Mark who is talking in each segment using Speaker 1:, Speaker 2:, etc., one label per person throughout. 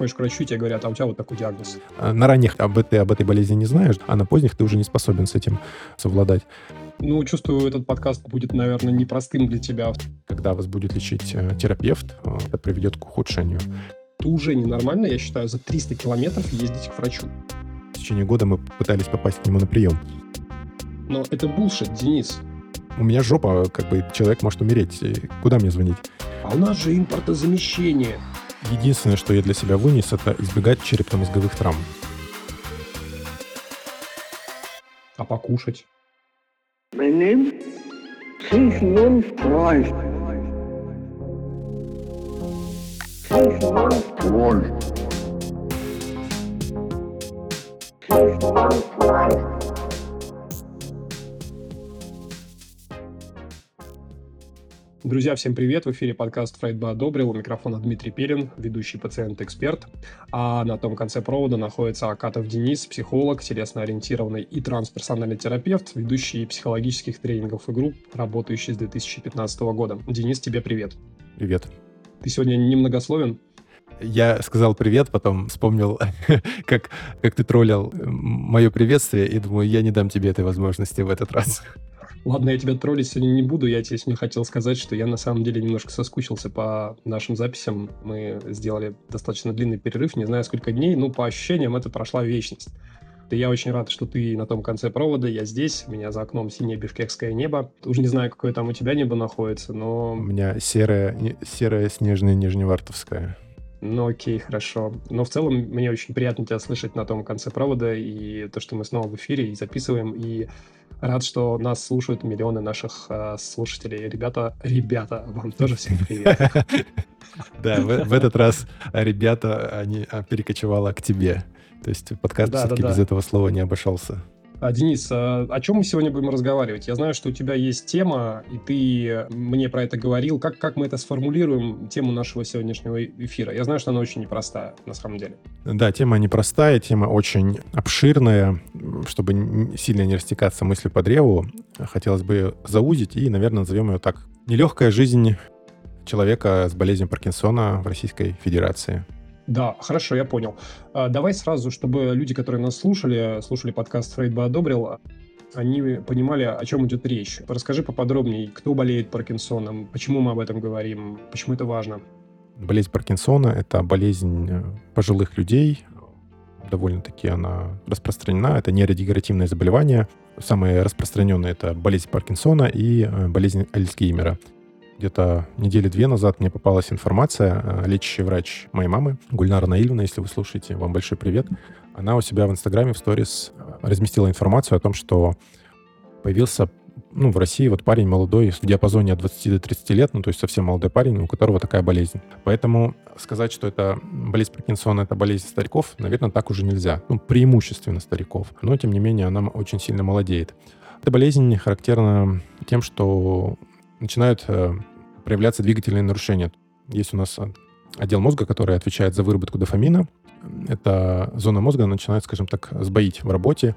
Speaker 1: приходишь к врачу, и тебе говорят, а у тебя вот такой диагноз.
Speaker 2: А на ранних об, ты об этой болезни не знаешь, а на поздних ты уже не способен с этим совладать.
Speaker 1: Ну, чувствую, этот подкаст будет, наверное, непростым для тебя.
Speaker 2: Когда вас будет лечить э, терапевт, э, это приведет к ухудшению.
Speaker 1: Это уже ненормально, я считаю, за 300 километров ездить к врачу.
Speaker 2: В течение года мы пытались попасть к нему на прием.
Speaker 1: Но это булшит, Денис.
Speaker 2: У меня жопа, как бы человек может умереть. Куда мне звонить?
Speaker 1: А у нас же импортозамещение.
Speaker 2: Единственное, что я для себя вынес, это избегать черепно-мозговых травм.
Speaker 1: А покушать?
Speaker 3: Benimmt
Speaker 1: Друзья, всем привет! В эфире подкаст «Фрейд бы одобрил». У микрофона Дмитрий Перин, ведущий пациент-эксперт. А на том конце провода находится Акатов Денис, психолог, телесно-ориентированный и трансперсональный терапевт, ведущий психологических тренингов и групп, работающий с 2015 года. Денис, тебе привет!
Speaker 2: Привет!
Speaker 1: Ты сегодня немногословен?
Speaker 2: Я сказал привет, потом вспомнил, как, как ты троллил мое приветствие, и думаю, я не дам тебе этой возможности в этот раз.
Speaker 1: Ладно, я тебя троллить сегодня не буду. Я тебе сегодня хотел сказать, что я на самом деле немножко соскучился по нашим записям. Мы сделали достаточно длинный перерыв, не знаю сколько дней, но по ощущениям это прошла вечность. И я очень рад, что ты на том конце провода, я здесь, у меня за окном синее бишкекское небо. Уже не знаю, какое там у тебя небо находится, но...
Speaker 2: У меня серое, серое снежное нижневартовское.
Speaker 1: Ну окей, хорошо. Но в целом мне очень приятно тебя слышать на том конце провода, и то, что мы снова в эфире и записываем, и Рад, что нас слушают миллионы наших э, слушателей. Ребята, ребята, вам тоже всем привет.
Speaker 2: Да, в этот раз ребята, они а, перекочевало к тебе. То есть подкаст все-таки без этого слова не обошелся.
Speaker 1: А, Денис, а, о чем мы сегодня будем разговаривать? Я знаю, что у тебя есть тема, и ты мне про это говорил. Как, как мы это сформулируем, тему нашего сегодняшнего эфира? Я знаю, что она очень непростая, на самом деле.
Speaker 2: Да, тема непростая, тема очень обширная. Чтобы сильно не растекаться мысли по древу, хотелось бы заузить и, наверное, назовем ее так. Нелегкая жизнь человека с болезнью Паркинсона в Российской Федерации.
Speaker 1: Да, хорошо, я понял. А, давай сразу, чтобы люди, которые нас слушали, слушали подкаст «Фрейд бы одобрил», они понимали, о чем идет речь. Расскажи поподробнее, кто болеет Паркинсоном, почему мы об этом говорим, почему это важно.
Speaker 2: Болезнь Паркинсона — это болезнь э, пожилых людей, довольно-таки она распространена. Это нейродегенеративное заболевание. Самые распространенные — это болезнь Паркинсона и э, болезнь Альцгеймера где-то недели две назад мне попалась информация, э, лечащий врач моей мамы, Гульнара Наильевна, если вы слушаете, вам большой привет. Она у себя в Инстаграме в сторис э, разместила информацию о том, что появился ну, в России вот парень молодой, в диапазоне от 20 до 30 лет, ну, то есть совсем молодой парень, у которого такая болезнь. Поэтому сказать, что это болезнь Паркинсона, это болезнь стариков, наверное, так уже нельзя. Ну, преимущественно стариков. Но, тем не менее, она очень сильно молодеет. Эта болезнь характерна тем, что начинают э, проявляться двигательные нарушения. Есть у нас э, отдел мозга, который отвечает за выработку дофамина. Эта зона мозга начинает, скажем так, сбоить в работе.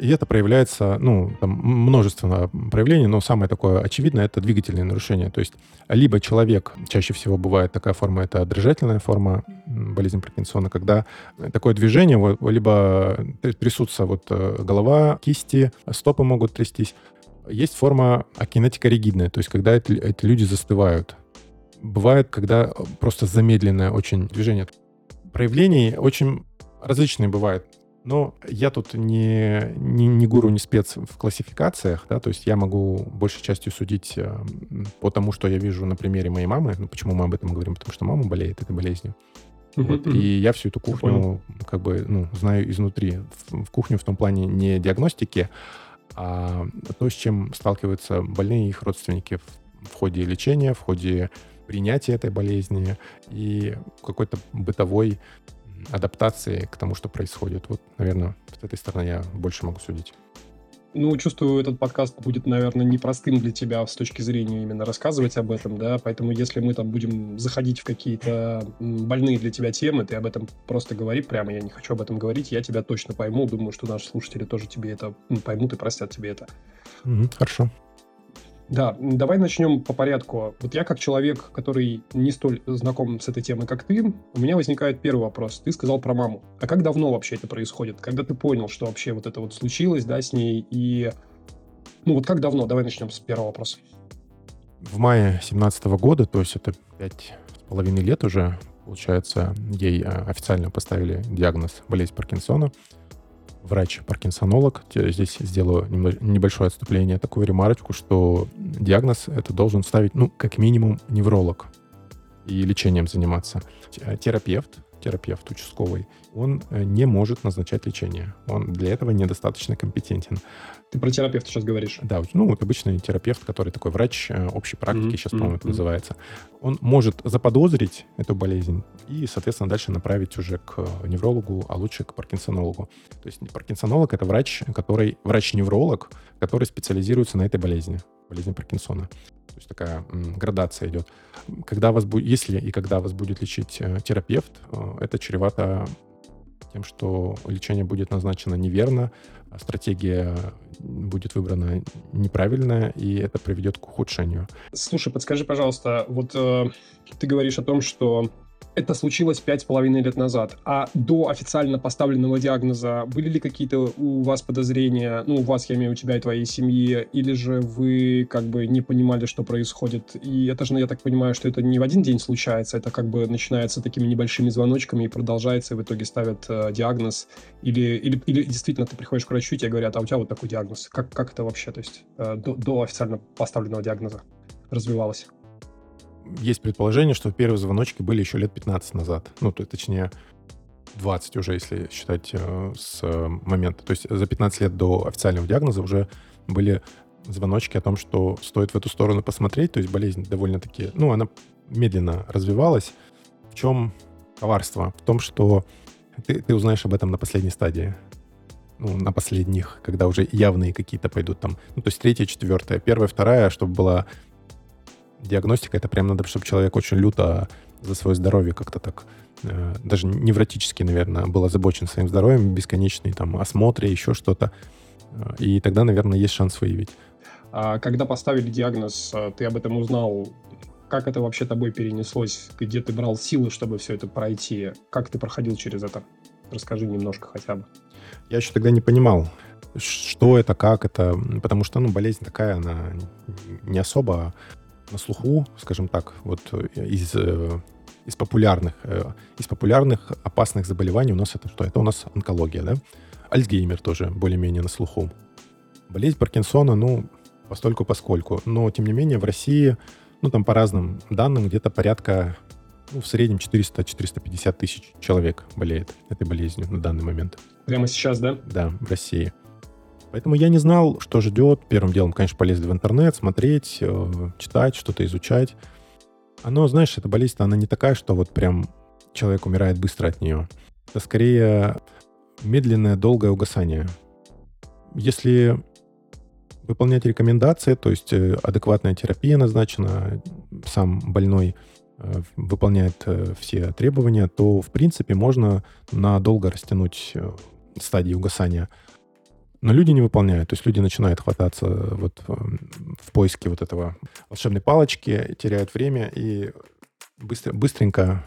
Speaker 2: И это проявляется, ну, там множество проявлений, но самое такое очевидное — это двигательные нарушения. То есть либо человек, чаще всего бывает такая форма, это дрожательная форма болезни Паркинсона, когда такое движение, либо трясутся вот э, голова, кисти, стопы могут трястись, есть форма акинетика ригидная, то есть когда эти, эти люди застывают. Бывает, когда просто замедленное очень движение. Проявлений очень различные бывают. Но я тут не, не, не гуру, не спец в классификациях, да, то есть я могу большей частью судить э, по тому, что я вижу на примере моей мамы. Ну, почему мы об этом говорим? Потому что мама болеет этой болезнью. Вот, и я всю эту кухню как бы ну, знаю изнутри. В, в кухню в том плане не диагностики, а то, с чем сталкиваются больные и их родственники в, в ходе лечения, в ходе принятия этой болезни и какой-то бытовой адаптации к тому, что происходит. Вот, наверное, с этой стороны я больше могу судить.
Speaker 1: Ну, чувствую, этот подкаст будет, наверное, непростым для тебя с точки зрения именно рассказывать об этом, да, поэтому если мы там будем заходить в какие-то больные для тебя темы, ты об этом просто говори прямо, я не хочу об этом говорить, я тебя точно пойму, думаю, что наши слушатели тоже тебе это поймут и простят тебе это.
Speaker 2: Mm-hmm, хорошо.
Speaker 1: Да, давай начнем по порядку. Вот я как человек, который не столь знаком с этой темой, как ты, у меня возникает первый вопрос. Ты сказал про маму. А как давно вообще это происходит? Когда ты понял, что вообще вот это вот случилось, да, с ней? И, ну вот как давно? Давай начнем с первого вопроса.
Speaker 2: В мае 2017 года, то есть это пять с половиной лет уже, получается, ей э, официально поставили диагноз болезнь Паркинсона врач-паркинсонолог. Здесь сделаю небольшое отступление, такую ремарочку, что диагноз это должен ставить, ну, как минимум, невролог и лечением заниматься. Терапевт, терапевт участковый, он э, не может назначать лечение. Он для этого недостаточно компетентен.
Speaker 1: Ты про терапевта сейчас говоришь?
Speaker 2: Да, ну вот обычный терапевт, который такой врач э, общей практики, mm-hmm. сейчас, по-моему, mm-hmm. это называется. Он может заподозрить эту болезнь и, соответственно, дальше направить уже к неврологу, а лучше к паркинсонологу. То есть паркинсонолог — это врач, который врач-невролог, который специализируется на этой болезни, болезни Паркинсона. Есть такая градация идет. Когда вас будет, если и когда вас будет лечить э, терапевт, э, это чревато тем, что лечение будет назначено неверно, а стратегия будет выбрана неправильная, и это приведет к ухудшению.
Speaker 1: Слушай, подскажи, пожалуйста, вот э, ты говоришь о том, что это случилось пять с половиной лет назад. А до официально поставленного диагноза были ли какие-то у вас подозрения, ну, у вас, я имею у тебя и твоей семьи, или же вы как бы не понимали, что происходит? И это же, я так понимаю, что это не в один день случается, это как бы начинается такими небольшими звоночками и продолжается, и в итоге ставят э, диагноз. Или, или, или действительно ты приходишь к врачу, и тебе говорят, а у тебя вот такой диагноз. Как, как это вообще, то есть э, до, до официально поставленного диагноза развивалось?
Speaker 2: Есть предположение, что первые звоночки были еще лет 15 назад. Ну, то, точнее, 20 уже, если считать э, с момента. То есть за 15 лет до официального диагноза уже были звоночки о том, что стоит в эту сторону посмотреть. То есть болезнь довольно-таки, ну, она медленно развивалась. В чем коварство? В том, что ты, ты узнаешь об этом на последней стадии. Ну, на последних, когда уже явные какие-то пойдут там. Ну, то есть третья, четвертая. Первая, вторая, чтобы была диагностика, это прям надо, чтобы человек очень люто за свое здоровье как-то так, э, даже невротически, наверное, был озабочен своим здоровьем, бесконечный там осмотре, еще что-то. Э, и тогда, наверное, есть шанс выявить.
Speaker 1: А когда поставили диагноз, э, ты об этом узнал, как это вообще тобой перенеслось? Где ты брал силы, чтобы все это пройти? Как ты проходил через это? Расскажи немножко хотя бы.
Speaker 2: Я еще тогда не понимал, что это, как это, потому что, ну, болезнь такая, она не особо на слуху, скажем так, вот э, из, э, из популярных, э, из популярных опасных заболеваний у нас это что? Это у нас онкология, да? Альцгеймер тоже более-менее на слуху. Болезнь Паркинсона, ну, постольку поскольку. Но, тем не менее, в России, ну, там по разным данным, где-то порядка, ну, в среднем 400-450 тысяч человек болеет этой болезнью на данный момент.
Speaker 1: Прямо сейчас, да?
Speaker 2: Да, в России. Поэтому я не знал, что ждет. Первым делом, конечно, полезли в интернет, смотреть, э, читать, что-то изучать. Оно, знаешь, эта болезнь, она не такая, что вот прям человек умирает быстро от нее. Это скорее медленное, долгое угасание. Если выполнять рекомендации, то есть э, адекватная терапия назначена, сам больной э, выполняет все требования, то, в принципе, можно надолго растянуть стадии угасания. Но люди не выполняют. То есть люди начинают хвататься вот эм, в поиске вот этого волшебной палочки, теряют время и быстро, быстренько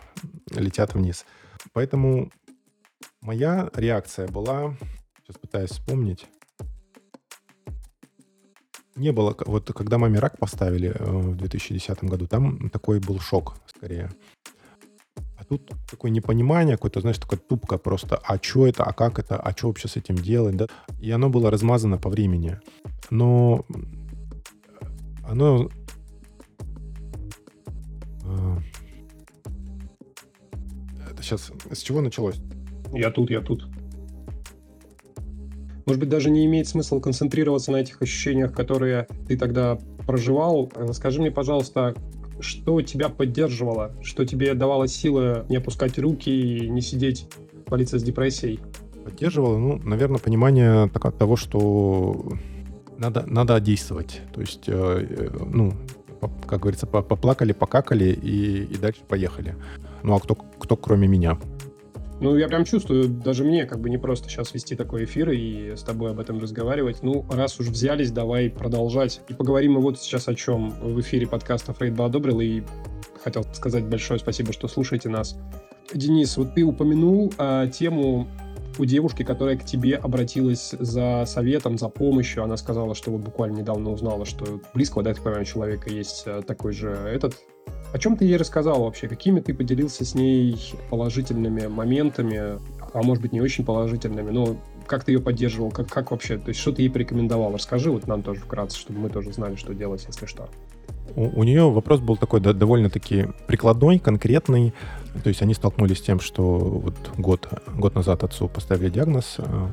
Speaker 2: летят вниз. Поэтому моя реакция была, сейчас пытаюсь вспомнить, не было, вот когда маме рак поставили э, в 2010 году, там такой был шок скорее тут такое непонимание, какое-то, знаешь, такое тупка просто, а что это, а как это, а что вообще с этим делать, да? И оно было размазано по времени. Но оно... А, это сейчас... С чего началось?
Speaker 1: Я тут, я тут. Может быть, даже не имеет смысла концентрироваться на этих ощущениях, которые ты тогда проживал. Скажи мне, пожалуйста, что тебя поддерживало, что тебе давало силы не опускать руки и не сидеть, болиться с депрессией?
Speaker 2: Поддерживало, ну, наверное, понимание того, что надо, надо действовать. То есть, э, э, ну, как говорится, поплакали, покакали и, и дальше поехали. Ну, а кто, кто кроме меня?
Speaker 1: Ну, я прям чувствую, даже мне как бы не просто сейчас вести такой эфир и с тобой об этом разговаривать. Ну, раз уж взялись, давай продолжать. И поговорим мы вот сейчас о чем. В эфире подкаста Фрейд бы одобрил, и хотел сказать большое спасибо, что слушаете нас. Денис, вот ты упомянул а, тему у девушки, которая к тебе обратилась за советом, за помощью. Она сказала, что вот буквально недавно узнала, что близкого, да, я так понимаю, человека есть а, такой же этот. О чем ты ей рассказал вообще? Какими ты поделился с ней положительными моментами, а может быть не очень положительными, но как ты ее поддерживал, как, как вообще, то есть что ты ей порекомендовал? Расскажи вот нам тоже вкратце, чтобы мы тоже знали, что делать, если что.
Speaker 2: У, у нее вопрос был такой да, довольно-таки прикладной, конкретный. То есть они столкнулись с тем, что вот год, год назад отцу поставили диагноз, э,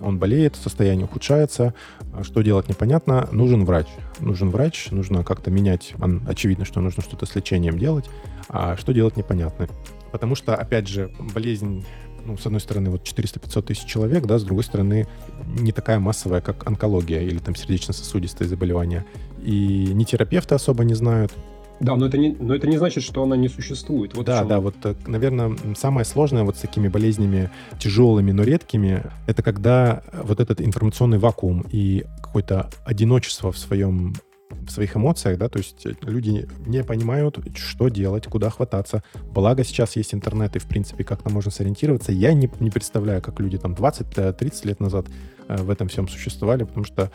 Speaker 2: он болеет, состояние ухудшается, что делать непонятно, нужен врач. Нужен врач, нужно как-то менять, очевидно, что нужно что-то с лечением делать, а что делать непонятно. Потому что, опять же, болезнь ну, с одной стороны, вот 400-500 тысяч человек, да, с другой стороны, не такая массовая, как онкология или там сердечно-сосудистые заболевания. И ни терапевты особо не знают,
Speaker 1: да, но это не, но это не значит, что она не существует. Вот
Speaker 2: да, да, вот, э, наверное, самое сложное вот с такими болезнями тяжелыми, но редкими, это когда вот этот информационный вакуум и какое-то одиночество в своем в своих эмоциях, да, то есть люди не понимают, что делать, куда хвататься. Благо сейчас есть интернет, и, в принципе, как-то можно сориентироваться. Я не, не представляю, как люди там 20-30 лет назад э, в этом всем существовали, потому что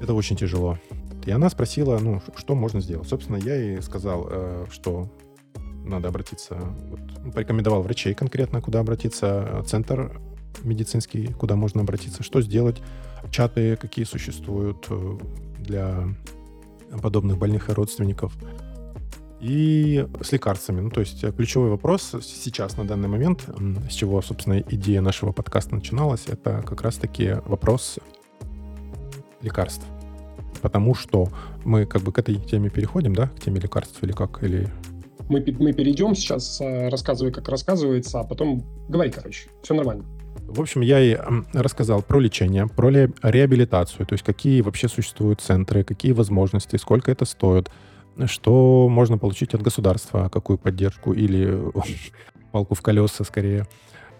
Speaker 2: это очень тяжело. И она спросила, ну, что можно сделать. Собственно, я ей сказал, э, что надо обратиться, вот, ну, порекомендовал врачей конкретно, куда обратиться, центр медицинский, куда можно обратиться, что сделать, чаты какие существуют э, для подобных больных и родственников. И с лекарствами. Ну, то есть ключевой вопрос сейчас, на данный момент, с чего, собственно, идея нашего подкаста начиналась, это как раз-таки вопрос лекарств потому что мы как бы к этой теме переходим, да, к теме лекарств или как, или...
Speaker 1: Мы, мы перейдем сейчас, э, рассказывай, как рассказывается, а потом говори, короче, все нормально.
Speaker 2: В общем, я и рассказал про лечение, про реабилитацию, то есть какие вообще существуют центры, какие возможности, сколько это стоит, что можно получить от государства, какую поддержку или палку в колеса скорее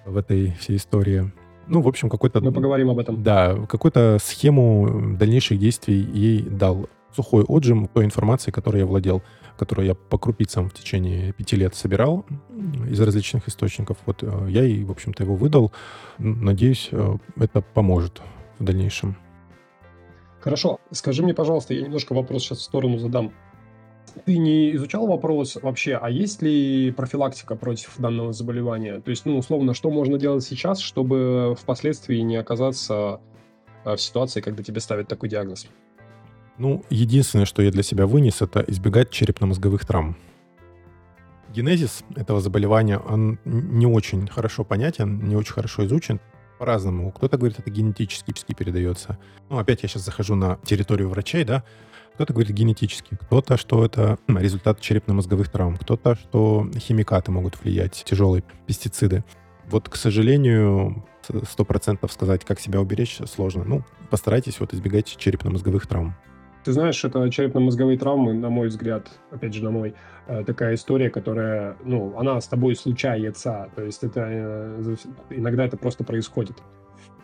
Speaker 2: в этой всей истории. Ну, в общем, какой-то...
Speaker 1: Мы поговорим об этом.
Speaker 2: Да, какую-то схему дальнейших действий ей дал сухой отжим той информации, которой я владел, которую я по крупицам в течение пяти лет собирал из различных источников. Вот э, я ей, в общем-то, его выдал. Надеюсь, э, это поможет в дальнейшем.
Speaker 1: Хорошо. Скажи мне, пожалуйста, я немножко вопрос сейчас в сторону задам. Ты не изучал вопрос вообще, а есть ли профилактика против данного заболевания? То есть, ну, условно, что можно делать сейчас, чтобы впоследствии не оказаться э, в ситуации, когда тебе ставят такой диагноз?
Speaker 2: Ну, единственное, что я для себя вынес, это избегать черепно-мозговых травм. Генезис этого заболевания, он не очень хорошо понятен, не очень хорошо изучен по-разному. Кто-то говорит, это генетически передается. Ну, опять я сейчас захожу на территорию врачей, да, кто-то говорит генетически, кто-то, что это результат черепно-мозговых травм, кто-то, что химикаты могут влиять, тяжелые пестициды. Вот, к сожалению, сто процентов сказать, как себя уберечь, сложно. Ну, постарайтесь вот избегать черепно-мозговых травм.
Speaker 1: Ты знаешь, это черепно-мозговые травмы, на мой взгляд, опять же, на мой, э, такая история, которая, ну, она с тобой случается. То есть это э, иногда это просто происходит.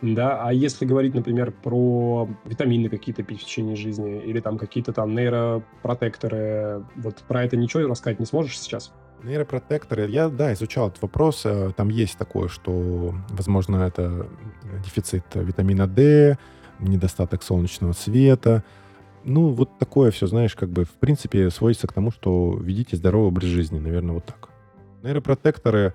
Speaker 1: Да, а если говорить, например, про витамины какие-то пить в течение жизни или там какие-то там нейропротекторы, вот про это ничего рассказать не сможешь сейчас?
Speaker 2: Нейропротекторы, я, да, изучал этот вопрос. Э, там есть такое, что, возможно, это дефицит витамина D, недостаток солнечного света. Ну, вот такое все, знаешь, как бы, в принципе, сводится к тому, что ведите здоровый образ жизни, наверное, вот так. Нейропротекторы,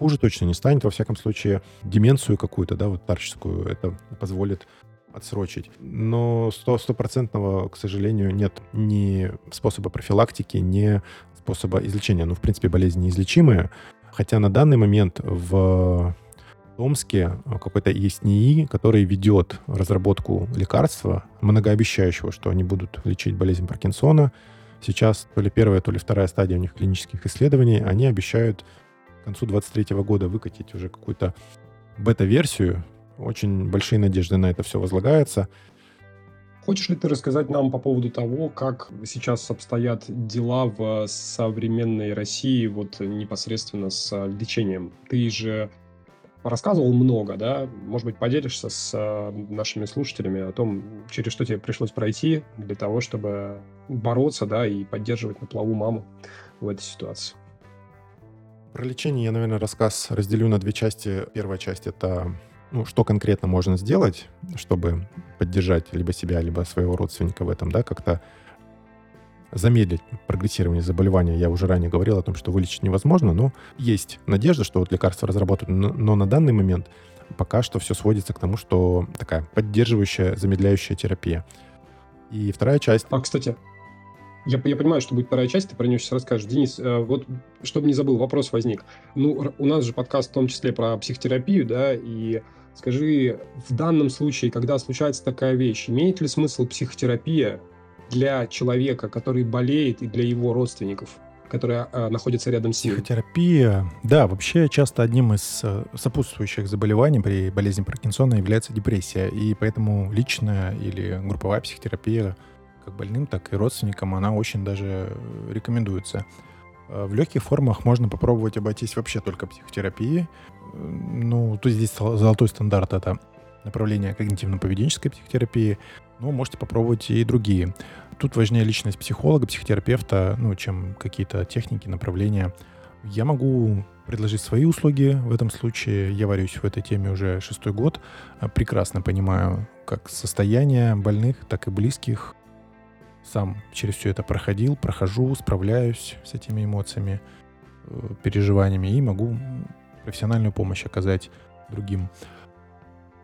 Speaker 2: хуже точно не станет. Во всяком случае, деменцию какую-то, да, вот старческую, это позволит отсрочить. Но стопроцентного, к сожалению, нет ни способа профилактики, ни способа излечения. Ну, в принципе, болезнь неизлечимая. Хотя на данный момент в Томске какой-то есть НИИ, который ведет разработку лекарства, многообещающего, что они будут лечить болезнь Паркинсона. Сейчас то ли первая, то ли вторая стадия у них клинических исследований. Они обещают к концу 2023 года выкатить уже какую-то бета-версию. Очень большие надежды на это все возлагаются.
Speaker 1: Хочешь ли ты рассказать нам по поводу того, как сейчас обстоят дела в современной России вот непосредственно с лечением? Ты же рассказывал много, да, может быть, поделишься с э, нашими слушателями о том, через что тебе пришлось пройти для того, чтобы бороться, да, и поддерживать на плаву маму в этой ситуации.
Speaker 2: Про лечение я, наверное, рассказ разделю на две части. Первая часть — это ну, что конкретно можно сделать, чтобы поддержать либо себя, либо своего родственника в этом, да, как-то замедлить прогрессирование заболевания. Я уже ранее говорил о том, что вылечить невозможно, но есть надежда, что вот лекарства разработают. Но, на данный момент пока что все сводится к тому, что такая поддерживающая, замедляющая терапия. И вторая часть...
Speaker 1: А, кстати, я, я понимаю, что будет вторая часть, ты про нее сейчас расскажешь. Денис, э, вот, чтобы не забыл, вопрос возник. Ну, у нас же подкаст в том числе про психотерапию, да, и скажи, в данном случае, когда случается такая вещь, имеет ли смысл психотерапия для человека, который болеет, и для его родственников, которые э, находятся рядом с ним.
Speaker 4: Психотерапия, да, вообще часто одним из э, сопутствующих заболеваний при болезни Паркинсона является депрессия, и поэтому личная или групповая психотерапия как больным, так и родственникам, она очень даже рекомендуется. Э, в легких формах можно попробовать обойтись вообще только психотерапией. Ну, тут здесь золотой стандарт — это направление когнитивно-поведенческой психотерапии, но можете попробовать и другие. Тут важнее личность психолога, психотерапевта, ну, чем какие-то техники, направления. Я могу предложить свои услуги в этом случае. Я варюсь в этой теме уже шестой год. Прекрасно понимаю как состояние больных, так и близких. Сам через все это проходил, прохожу, справляюсь с этими эмоциями, э, переживаниями и могу профессиональную помощь оказать другим.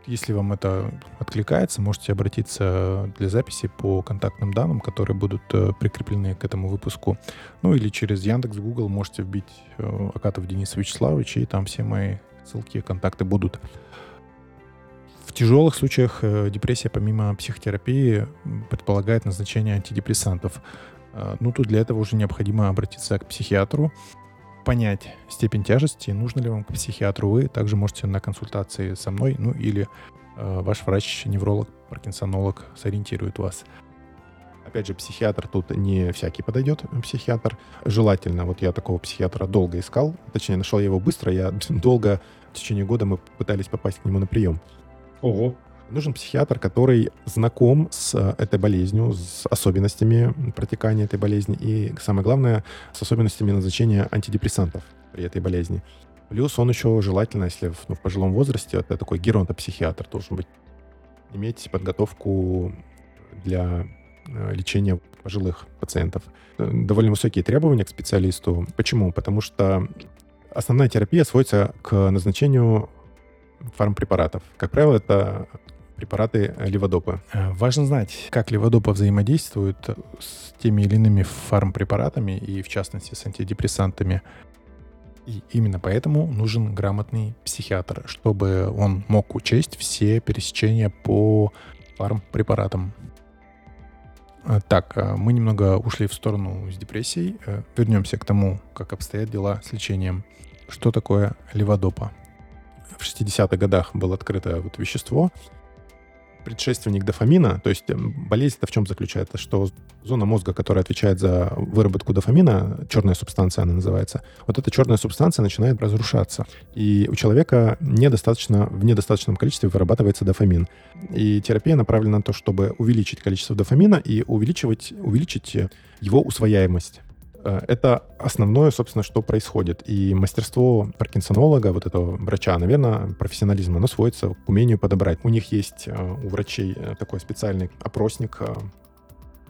Speaker 4: Если вам это откликается, можете обратиться для записи по контактным данным, которые будут э, прикреплены к этому выпуску. Ну или через Яндекс, Google можете вбить э, Акатов Денис Вячеславович, и там все мои ссылки и контакты будут. Тяжелых случаях э, депрессия помимо психотерапии предполагает назначение антидепрессантов. Ну, тут для этого уже необходимо обратиться к психиатру, понять степень тяжести, нужно ли вам к психиатру, вы также можете на консультации со мной, ну или э, ваш врач-невролог, паркинсонолог сориентирует вас. Опять же, психиатр тут не всякий подойдет, психиатр. Желательно, вот я такого психиатра долго искал, точнее, нашел я его быстро, я долго, в течение года мы пытались попасть к нему на прием.
Speaker 1: Ого.
Speaker 2: Нужен психиатр, который знаком с э, этой болезнью, с особенностями протекания этой болезни и, самое главное, с особенностями назначения антидепрессантов при этой болезни. Плюс он еще желательно, если в, ну, в пожилом возрасте, это такой геронтопсихиатр должен быть, иметь подготовку для э, лечения пожилых пациентов. Э, довольно высокие требования к специалисту. Почему? Потому что основная терапия сводится к назначению фармпрепаратов. Как правило, это препараты леводопа.
Speaker 4: Э, важно знать, как леводопа взаимодействует с теми или иными фармпрепаратами и, в частности, с антидепрессантами. И именно поэтому нужен грамотный психиатр, чтобы он мог учесть все пересечения по фармпрепаратам. Э, так, э, мы немного ушли в сторону с депрессией. Вернемся к тому, как обстоят дела с лечением. Что такое леводопа?
Speaker 2: В 60-х годах было открыто вот вещество, предшественник дофамина, то есть эм, болезнь-то в чем заключается? Что зона мозга, которая отвечает за выработку дофамина, черная субстанция она называется, вот эта черная субстанция начинает разрушаться. И у человека недостаточно, в недостаточном количестве вырабатывается дофамин. И терапия направлена на то, чтобы увеличить количество дофамина и увеличивать, увеличить его усвояемость. Э, это основное, собственно, что происходит. И мастерство паркинсонолога, вот этого врача, наверное, профессионализм, оно сводится к умению подобрать. У них есть, э, у врачей, э, такой специальный опросник,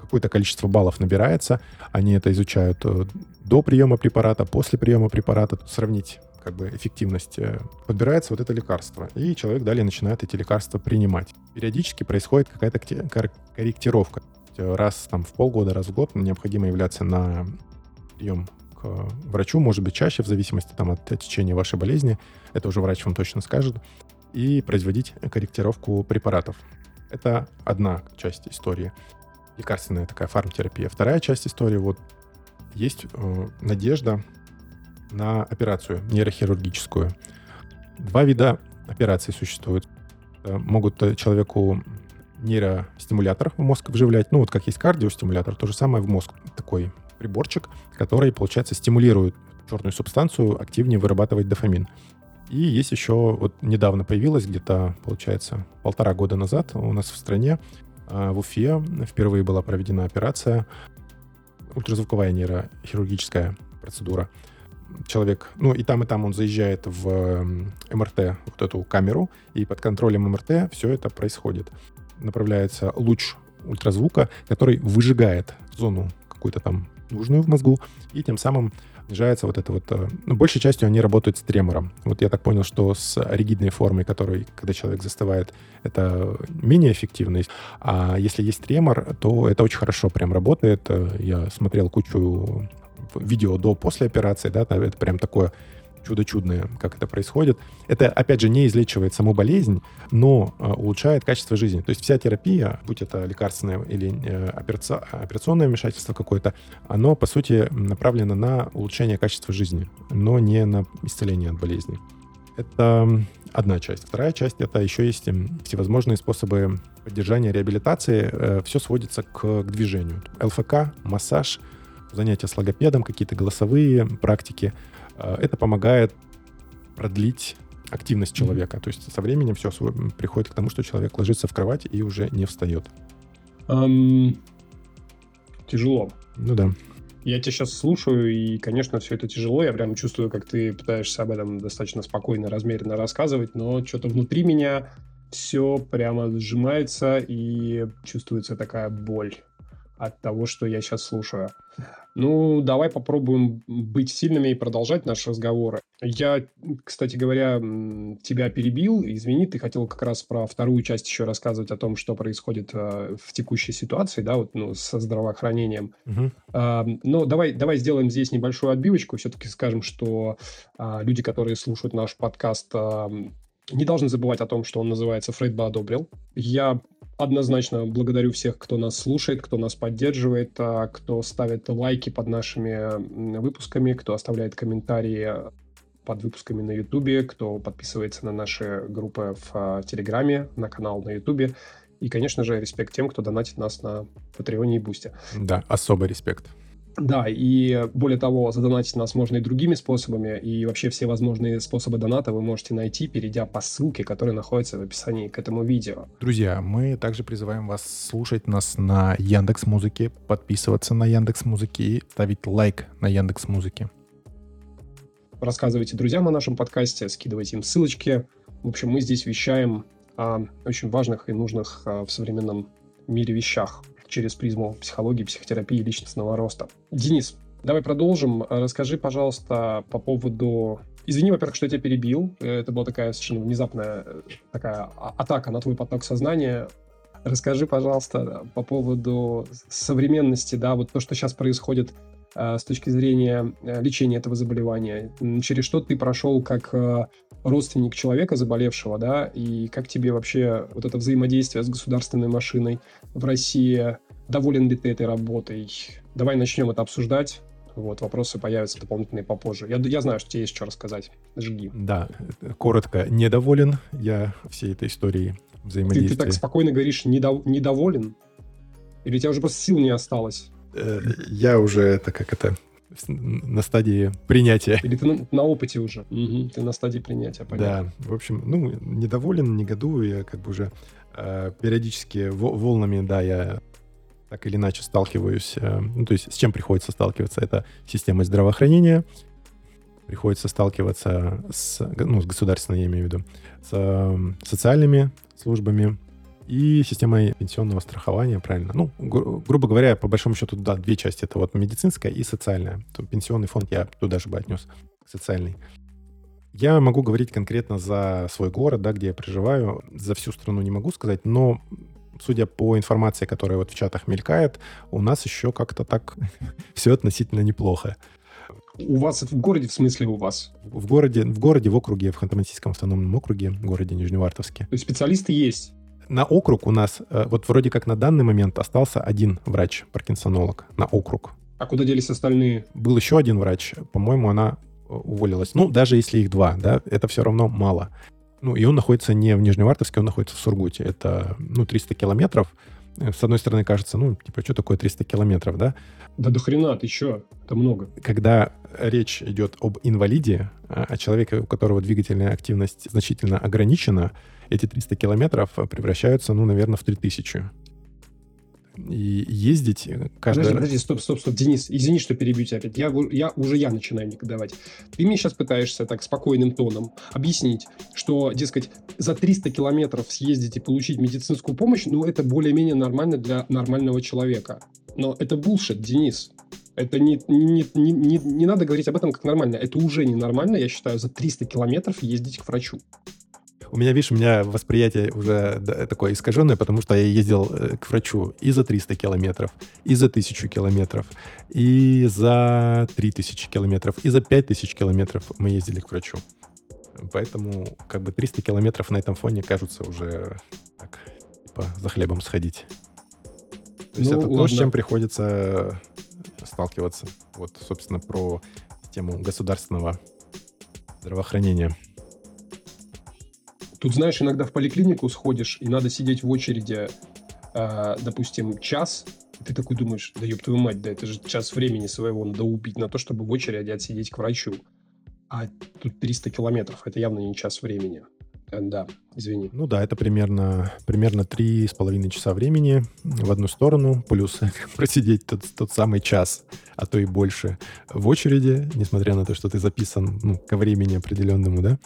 Speaker 2: какое-то количество баллов набирается, они это изучают до приема препарата, после приема препарата, сравнить как бы эффективность, подбирается вот это лекарство, и человек далее начинает эти лекарства принимать. Периодически происходит какая-то корректировка. Раз там в полгода, раз в год необходимо являться на прием к врачу, может быть, чаще, в зависимости там, от течения вашей болезни. Это уже врач вам точно скажет. И производить корректировку препаратов. Это одна часть истории. Лекарственная такая фармтерапия. Вторая часть истории, вот есть э, надежда на операцию нейрохирургическую. Два вида операций существуют. Могут человеку нейростимулятор в мозг вживлять, ну вот как есть кардиостимулятор, то же самое в мозг. Такой приборчик, который, получается, стимулирует черную субстанцию активнее вырабатывать дофамин. И есть еще, вот недавно появилась, где-то, получается, полтора года назад у нас в стране, а, в Уфе, впервые была проведена операция, ультразвуковая нейрохирургическая процедура. Человек, ну и там, и там он заезжает в МРТ, вот эту камеру, и под контролем МРТ все это происходит. Направляется луч ультразвука, который выжигает зону какую-то там нужную в мозгу, и тем самым снижается вот это вот... Э, ну, большей частью они работают с тремором. Вот я так понял, что с ригидной формой, которой, когда человек застывает, это менее эффективно. А если есть тремор, то это очень хорошо прям работает. Э, я смотрел кучу видео до-после операции, да, это прям такое чудо чудное, как это происходит. Это, опять же, не излечивает саму болезнь, но э, улучшает качество жизни. То есть вся терапия, будь это лекарственное или э, операционное вмешательство какое-то, оно, по сути, направлено на улучшение качества жизни, но не на исцеление от болезни. Это одна часть. Вторая часть — это еще есть всевозможные способы поддержания реабилитации. Э, Все сводится к, к движению. ЛФК, массаж, занятия с логопедом, какие-то голосовые практики — это помогает продлить активность человека. То есть со временем все приходит к тому, что человек ложится в кровать и уже не встает.
Speaker 1: Um, тяжело.
Speaker 2: Ну да.
Speaker 1: Я тебя сейчас слушаю, и, конечно, все это тяжело. Я прям чувствую, как ты пытаешься об этом достаточно спокойно, размеренно рассказывать, но что-то внутри меня все прямо сжимается, и чувствуется такая боль от того, что я сейчас слушаю. Ну, давай попробуем быть сильными и продолжать наш разговор. Я, кстати говоря, тебя перебил. Извини, ты хотел как раз про вторую часть еще рассказывать о том, что происходит э, в текущей ситуации, да, вот ну, со здравоохранением. Угу. Но давай, давай сделаем здесь небольшую отбивочку. Все-таки скажем, что э, люди, которые слушают наш подкаст, э, не должны забывать о том, что он называется «Фрейд бы одобрил». Я Однозначно благодарю всех, кто нас слушает, кто нас поддерживает, а, кто ставит лайки под нашими выпусками, кто оставляет комментарии под выпусками на Ютубе, кто подписывается на наши группы в а, Телеграме, на канал на Ютубе. И, конечно же, респект тем, кто донатит нас на Патреоне и Бусте.
Speaker 2: Да, особый респект.
Speaker 1: Да, и более того, задонатить нас можно и другими способами, и вообще все возможные способы доната вы можете найти, перейдя по ссылке, которая находится в описании к этому видео.
Speaker 4: Друзья, мы также призываем вас слушать нас на Яндекс Музыке, подписываться на Яндекс Музыке и ставить лайк на Яндекс Музыке.
Speaker 1: Рассказывайте друзьям о нашем подкасте, скидывайте им ссылочки. В общем, мы здесь вещаем о очень важных и нужных а, в современном мире вещах через призму психологии, психотерапии и личностного роста. Денис, давай продолжим. Расскажи, пожалуйста, по поводу... Извини, во-первых, что я тебя перебил. Это была такая совершенно внезапная э, такая а, атака на твой поток сознания. Расскажи, пожалуйста, по поводу современности, да, вот то, что сейчас происходит э, с точки зрения э, лечения этого заболевания. Через что ты прошел как родственник человека заболевшего, да, и как тебе вообще вот это взаимодействие с государственной машиной в России, доволен ли ты этой работой? Давай начнем это обсуждать. Вот, вопросы появятся дополнительные попозже. Я, я знаю, что тебе есть что рассказать. Жги.
Speaker 2: Да, коротко, недоволен я всей этой историей взаимодействия.
Speaker 1: Ты, ты так спокойно говоришь, недов, недоволен? Или у тебя уже просто сил не осталось?
Speaker 2: Э, я уже, это как это, на стадии принятия.
Speaker 1: Или ты на, на опыте уже? Угу, ты на стадии принятия,
Speaker 2: понятно. Да, в общем, ну, недоволен, негодую, я как бы уже э, периодически волнами, да, я так или иначе сталкиваюсь, э, ну, то есть с чем приходится сталкиваться? Это система здравоохранения, приходится сталкиваться с, ну, с государственной, я имею в виду, с э, социальными службами, и системой пенсионного страхования, правильно. Ну, гру- грубо говоря, по большому счету, да, две части. Это вот медицинская и социальная. То пенсионный фонд я туда же бы отнес, социальный. Я могу говорить конкретно за свой город, да, где я проживаю. За всю страну не могу сказать, но судя по информации, которая вот в чатах мелькает, у нас еще как-то так все относительно неплохо.
Speaker 1: У вас в городе, в смысле у вас?
Speaker 2: В городе, в городе, в округе, в Ханты-Мансийском автономном округе, в городе Нижневартовске.
Speaker 1: То есть специалисты есть?
Speaker 2: На округ у нас, э, вот вроде как на данный момент остался один врач-паркинсонолог на округ.
Speaker 1: А куда делись остальные?
Speaker 2: Был еще один врач, по-моему, она э, уволилась. Ну, даже если их два, да, это все равно мало. Ну, и он находится не в Нижневартовске, он находится в Сургуте. Это, ну, 300 километров. Э, с одной стороны, кажется, ну, типа, что такое 300 километров, да?
Speaker 1: Да до хрена, ты что? Это много.
Speaker 2: Когда речь идет об инвалиде, А а человек, у которого двигательная активность значительно ограничена, эти 300 километров превращаются, ну, наверное, в 3000. И ездить каждый
Speaker 1: Подожди,
Speaker 2: раз...
Speaker 1: подожди, стоп, стоп, стоп, Денис, извини, что перебью тебя опять. Я, я уже я начинаю негодовать. Ты мне сейчас пытаешься так спокойным тоном объяснить, что, дескать, за 300 километров съездить и получить медицинскую помощь, ну, это более-менее нормально для нормального человека. Но это булшит, Денис. Это не, не, не, не, не надо говорить об этом как нормально. Это уже ненормально, я считаю, за 300 километров ездить к врачу.
Speaker 2: У меня, видишь, у меня восприятие уже такое искаженное, потому что я ездил э, к врачу и за 300 километров, и за 1000 километров, и за 3000 километров, и за 5000 километров мы ездили к врачу. Поэтому как бы 300 километров на этом фоне кажутся уже так, типа, за хлебом сходить. То есть
Speaker 1: Ну,
Speaker 2: это то, с
Speaker 1: ладно.
Speaker 2: чем приходится сталкиваться. Вот, собственно, про тему государственного здравоохранения.
Speaker 1: Тут, знаешь, иногда в поликлинику сходишь, и надо сидеть в очереди, э, допустим, час. Ты такой думаешь, да ёб твою мать, да это же час времени своего надо убить на то, чтобы в очереди отсидеть к врачу. А тут 300 километров, это явно не час времени. Э, да, извини.
Speaker 2: Ну да, это примерно, примерно три с половиной часа времени в одну сторону, плюс просидеть тот, тот самый час, а то и больше в очереди, несмотря на то, что ты записан ну, ко времени определенному, да,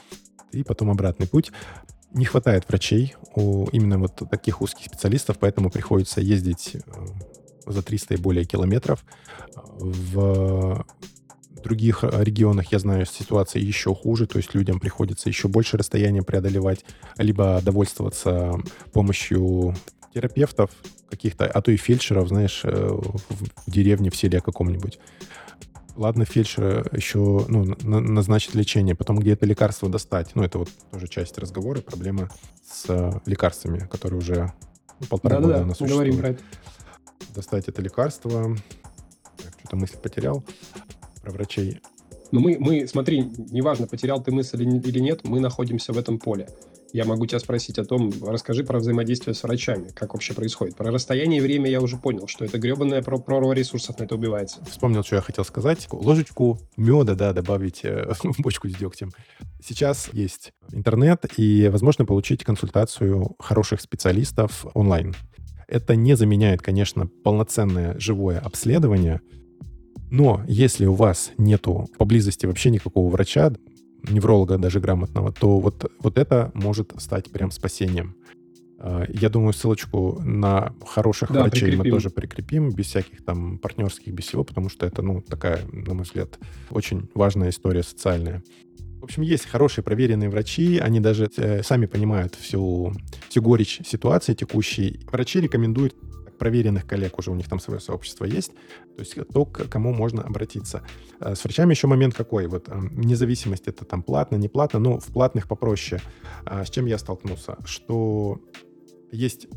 Speaker 2: и потом обратный путь. Не хватает врачей у именно вот таких узких специалистов, поэтому приходится ездить э, за 300 и более километров. В других регионах, я знаю, ситуация еще хуже, то есть людям приходится еще больше расстояния преодолевать, либо довольствоваться помощью терапевтов каких-то, а то и фельдшеров, знаешь, э, в деревне, в селе каком-нибудь. Ладно, фельдшер еще ну, на- назначит лечение, потом где-то лекарство достать. Ну, это вот тоже часть разговора, проблема с э, лекарствами, которые уже ну, полтора года
Speaker 1: Да-да-да,
Speaker 2: у нас
Speaker 1: говорим
Speaker 2: существуют
Speaker 1: про это.
Speaker 2: достать это лекарство. Так, что-то мысль потерял про врачей.
Speaker 1: Но мы, мы, смотри, неважно, потерял ты мысль или нет, мы находимся в этом поле. Я могу тебя спросить о том, расскажи про взаимодействие с врачами, как вообще происходит. Про расстояние и время я уже понял, что это гребаная про прорва ресурсов на это убивается.
Speaker 2: Вспомнил, что я хотел сказать. Ложечку меда, да, добавить э, в бочку с дегтем. Сейчас есть интернет, и возможно получить консультацию хороших специалистов онлайн. Это не заменяет, конечно, полноценное живое обследование, но если у вас нету поблизости вообще никакого врача, невролога даже грамотного, то вот, вот это может стать прям спасением. А, Я думаю, ссылочку на хороших
Speaker 1: Да,
Speaker 2: врачей мы
Speaker 1: прикрепим.
Speaker 2: тоже прикрепим, без всяких там партнерских, без всего, потому что это, ну, такая, на мой взгляд, очень важная история социальная. В общем, есть хорошие проверенные врачи, они даже э, сами понимают всю, всю горечь ситуации текущей. Врачи рекомендуют проверенных коллег, уже у них там свое сообщество есть, то есть то, к кому можно обратиться. Э, С врачами еще момент какой, вот э, независимость это там платно, не платно, но в платных попроще. А С чем я столкнулся? Что есть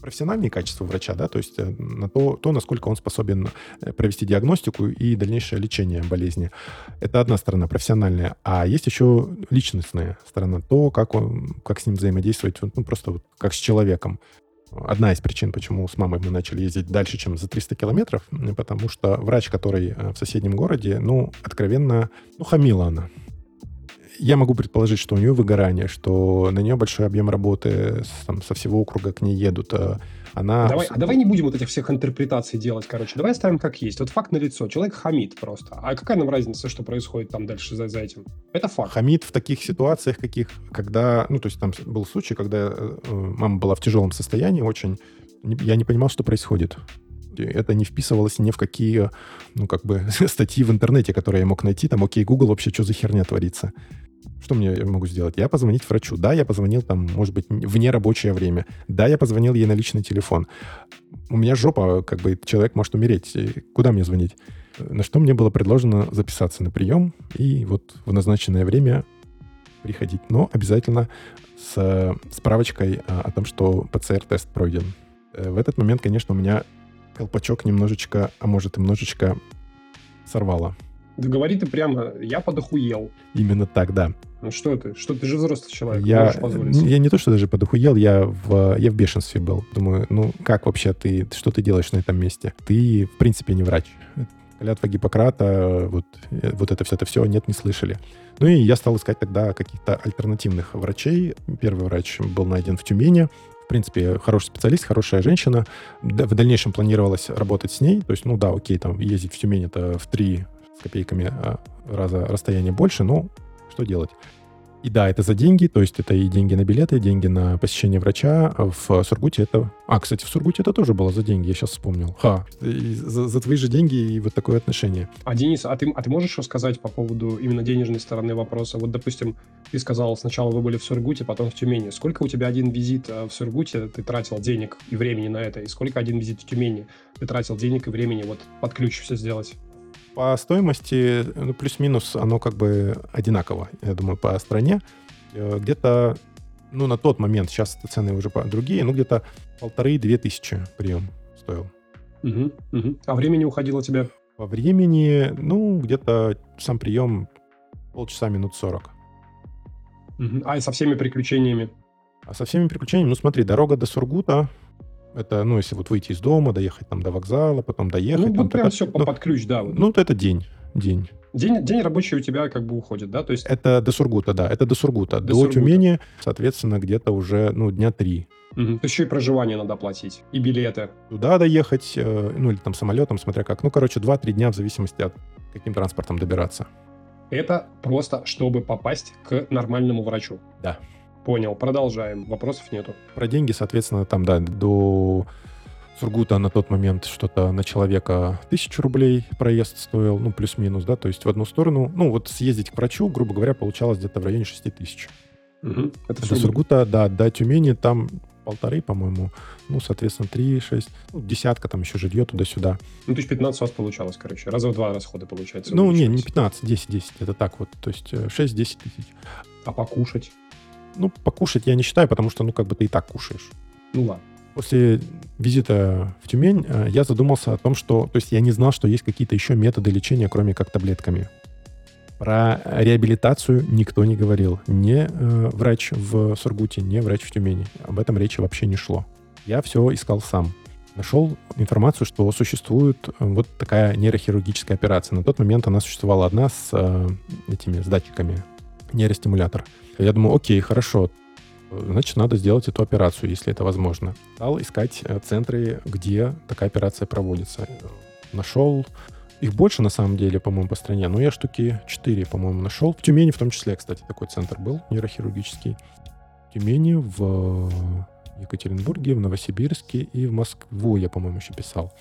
Speaker 2: профессиональные качества врача, да, то есть э, на то, то, насколько он способен провести диагностику и дальнейшее лечение болезни. Это одна сторона профессиональная, а есть еще личностная сторона, то, как он, как с ним взаимодействовать, ну, просто вот как с человеком. Одна из причин, почему с мамой мы начали ездить дальше, чем за 300 километров, потому что врач, который э, в соседнем городе, ну, откровенно, ну, хамила она. Я могу предположить, что у нее выгорание, что на нее большой объем работы там, со всего округа к ней едут. А Она...
Speaker 1: Давай, а давай не будем вот этих всех интерпретаций делать, короче. Давай оставим как есть. Вот факт на лицо. Человек хамит просто. А какая нам разница, что происходит там дальше за, за этим? Это факт.
Speaker 2: Хамит в таких ситуациях, каких, когда, ну, то есть там был случай, когда э, э, мама была в тяжелом состоянии очень, я не понимал, что происходит. Это не вписывалось ни в какие, ну, как бы, статьи в интернете, которые я мог найти. Там, окей, Google, вообще, что за херня творится? Что мне могу сделать? Я позвонить врачу. Да, я позвонил там, может быть, в нерабочее время. Да, я позвонил ей на личный телефон. У меня жопа, как бы, человек может умереть. Куда мне звонить? На что мне было предложено записаться на прием и вот в назначенное время приходить. Но обязательно с э, справочкой а, о том, что ПЦР-тест пройден. Э, В этот момент, конечно, у меня колпачок немножечко, а может и немножечко сорвало.
Speaker 1: Да говори ты прямо, я подохуел.
Speaker 2: Именно так, да.
Speaker 1: Ну что ты? Что ты же взрослый человек,
Speaker 2: Я,
Speaker 1: себе.
Speaker 2: я не то, что даже подохуел, я в, я в бешенстве был. Думаю, ну как вообще ты, что ты делаешь на этом месте? Ты, в принципе, не врач. клятва Гиппократа, вот, э, вот это все, это все, нет, не слышали. Ну и я стал искать тогда каких-то альтернативных врачей. Первый врач был найден в Тюмени. В принципе, хороший специалист, хорошая женщина. В дальнейшем планировалось работать с ней. То есть, ну да, окей, там ездить в Тюмень это в три с копейками а, раза расстояние больше, но что делать? И да, это за деньги, то есть это и деньги на билеты, и деньги на посещение врача. В Сургуте это... А, кстати, в Сургуте это тоже было за деньги, я сейчас вспомнил. Ха, за, за твои же деньги и вот такое отношение.
Speaker 1: А, Денис, а ты, а ты можешь рассказать по поводу именно денежной стороны вопроса? Вот, допустим, ты сказал, сначала вы были в Сургуте, потом в Тюмени. Сколько у тебя один визит э, в Сургуте ты тратил денег и времени на это? И сколько один визит в Тюмени ты тратил денег и времени вот под ключ все сделать?
Speaker 2: По стоимости, ну, плюс-минус, оно как бы одинаково, я думаю, по стране. Э, Где-то, ну, на тот момент, сейчас цены уже другие, ну, где-то полторы-две тысячи прием стоил.
Speaker 1: Мгм, мгм. А времени уходило у тебя?
Speaker 2: По времени, ну, где-то сам прием полчаса, минут 40.
Speaker 1: Мгм. А, и со всеми приключениями?
Speaker 2: А со всеми приключениями, ну, смотри, дорога до Сургута, это, ну, если вот выйти из дома, доехать там до вокзала, потом доехать.
Speaker 1: ну,
Speaker 2: там,
Speaker 1: вот прям
Speaker 2: это-
Speaker 1: все
Speaker 2: ну,
Speaker 1: под ключ, да. вот.
Speaker 2: ну, вот это день, день.
Speaker 1: День, день рабочий у тебя как бы уходит, да? То есть
Speaker 2: Это до Сургута, да, это до Сургута.
Speaker 1: До
Speaker 2: До,
Speaker 1: Сургута.
Speaker 2: Тюмени, соответственно, где-то уже, ну, дня три.
Speaker 1: есть еще и проживание надо платить, и билеты.
Speaker 2: Туда доехать, э, ну, или там самолетом, смотря как. Ну, короче, 2-3 дня в зависимости от каким транспортом добираться.
Speaker 1: Это просто, чтобы попасть к нормальному врачу.
Speaker 2: Да.
Speaker 1: Понял, продолжаем. Вопросов нету.
Speaker 2: Про деньги, соответственно, там, да, до Сургута на тот момент что-то на человека тысячу рублей проезд стоил, ну, плюс-минус, да, то есть в одну сторону, ну, вот съездить к врачу, грубо говоря, получалось где-то в районе 6 тысяч.
Speaker 1: Мгм. Это
Speaker 2: До Сургута, да, до Тюмени там полторы, по-моему, ну, соответственно, три, шесть, ну, десятка там еще жилье туда-сюда.
Speaker 1: Ну, то есть 15 у вас получалось, короче. Раза в два расходы получается.
Speaker 2: Ну, не, не
Speaker 1: увеличились.
Speaker 2: 15, 10, 10, это так вот, то есть э, 6-10 тысяч.
Speaker 1: А покушать?
Speaker 2: Ну, покушать я не считаю, потому что, ну, как бы ты и так кушаешь.
Speaker 1: Ну, ладно.
Speaker 2: После визита в Тюмень э, я задумался о том, что... То есть я не знал, что есть какие-то еще методы лечения, кроме как таблетками. Про реабилитацию никто не говорил. Ни э, врач в Сургуте, ни врач в Тюмени. Об этом речи вообще не шло. Я все искал сам. Нашел информацию, что существует э, вот такая нейрохирургическая операция. На тот момент она существовала одна с э, этими с датчиками, нейростимулятор. Я думаю, окей, хорошо, значит, надо сделать эту операцию, если это возможно. Стал искать э, центры, где такая операция проводится. Нашел их больше, на самом деле, по-моему, по стране, но я штуки 4, по-моему, нашел. В Тюмени в том числе, кстати, такой центр был, нейрохирургический. В Тюмени, в Екатеринбурге, в Новосибирске и в Москву я, по-моему, еще писал.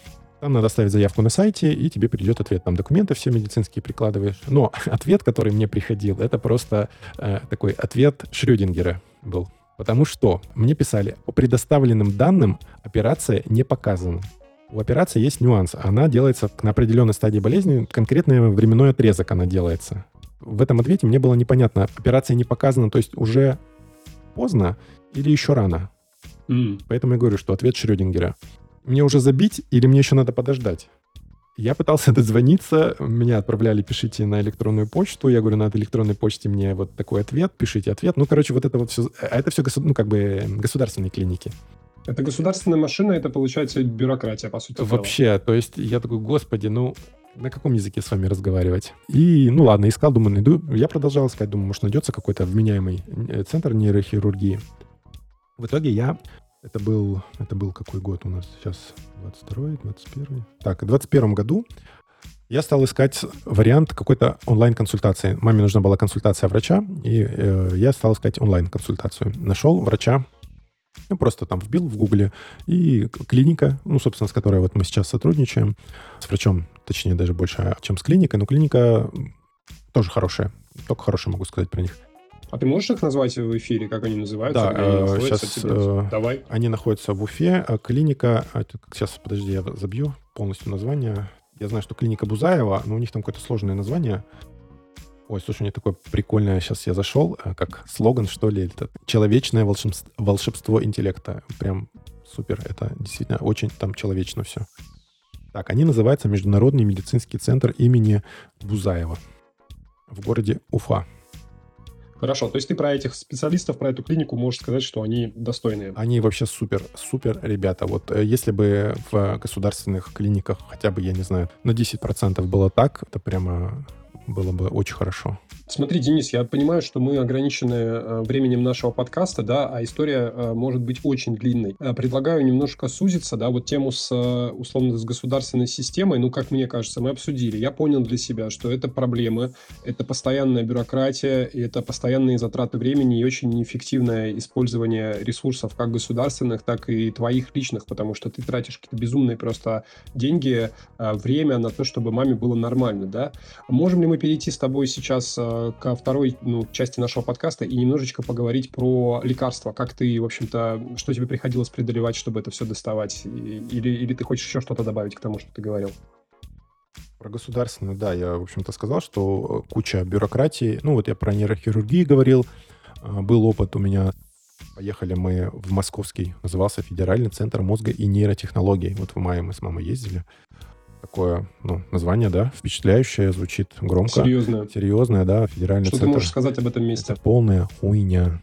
Speaker 2: Там надо оставить заявку на сайте, и тебе придет ответ. Там документы все медицинские прикладываешь. Но ответ, который мне приходил, это просто э, такой ответ Шрёдингера был. Потому что мне писали, по предоставленным данным операция не показана. У операции есть нюанс. Она делается на определенной стадии болезни, конкретный временной отрезок она делается. В этом ответе мне было непонятно, операция не показана, то есть уже поздно или еще рано.
Speaker 1: М.
Speaker 2: Поэтому я говорю, что ответ Шрёдингера. Мне уже забить или мне еще надо подождать? Я пытался дозвониться, меня отправляли, пишите на электронную почту. Я говорю, на этой электронной почте мне вот такой ответ, пишите ответ. Ну, короче, вот это вот все, а это все, ну, как бы государственные клиники.
Speaker 1: Это государственная машина, это получается бюрократия, по сути. дела.
Speaker 2: Вообще, то есть я такой, господи, ну, на каком языке с вами разговаривать? И, ну ладно, искал, думаю, найду. Я продолжал искать, думаю, может, найдется какой-то вменяемый э, центр нейрохирургии. В итоге я... Это был, это был какой год у нас сейчас? 22-й, 21 Так, в 21 году я стал искать вариант какой-то онлайн-консультации. Маме нужна была консультация врача, и э, я стал искать онлайн-консультацию. Нашел врача, ну, просто там вбил в гугле, и клиника, ну, собственно, с которой вот мы сейчас сотрудничаем, с врачом, точнее, даже больше, чем с клиникой, но клиника тоже хорошая. Только хорошее могу сказать про них.
Speaker 1: А ты можешь их назвать в эфире, как они называются?
Speaker 2: Да,
Speaker 1: они
Speaker 2: э, щас,
Speaker 1: Тебе-
Speaker 2: э,
Speaker 1: Давай.
Speaker 2: Они находятся в Уфе, а клиника... Сейчас, подожди, я забью полностью название. Я знаю, что клиника Бузаева, но у них там какое-то сложное название. Ой, слушай, у них такое прикольное, сейчас я зашел, как слоган, что ли, это «Человечное волшебство, волшебство интеллекта». Прям супер, это действительно очень там человечно все. Так, они называются Международный медицинский центр имени Бузаева в городе Уфа.
Speaker 1: Хорошо, то есть ты про этих специалистов, про эту клинику можешь сказать, что они достойные.
Speaker 2: Они вообще супер, супер ребята. Вот э, если бы в государственных клиниках хотя бы, я не знаю, на 10% было так, это прямо было бы очень хорошо.
Speaker 1: Смотри, Денис, я понимаю, что мы ограничены э, временем нашего подкаста, да, а история э, может быть очень длинной. Э, предлагаю немножко сузиться, да, вот тему с, условно, с государственной системой, ну, как мне кажется, мы обсудили. Я понял для себя, что это проблемы, это постоянная бюрократия, и это постоянные затраты времени и очень неэффективное использование ресурсов как государственных, так и твоих личных, потому что ты тратишь какие-то безумные просто деньги, время на то, чтобы маме было нормально, да. Можем ли мы перейти с тобой сейчас ко второй ну, части нашего подкаста и немножечко поговорить про лекарства. Как ты, в общем-то, что тебе приходилось преодолевать, чтобы это все доставать? Или, или ты хочешь еще что-то добавить к тому, что ты говорил?
Speaker 2: Про государственную, да, я, в общем-то, сказал, что куча бюрократии. Ну, вот я про нейрохирургию говорил. А, был опыт у меня. Поехали мы в московский, назывался Федеральный центр мозга и нейротехнологий. Вот в мае мы с мамой ездили такое, ну, название, да, впечатляющее, звучит громко.
Speaker 1: Серьезное.
Speaker 2: Серьезное, да, федеральный
Speaker 1: Что
Speaker 2: центр.
Speaker 1: ты можешь сказать об этом месте?
Speaker 2: Это полная хуйня.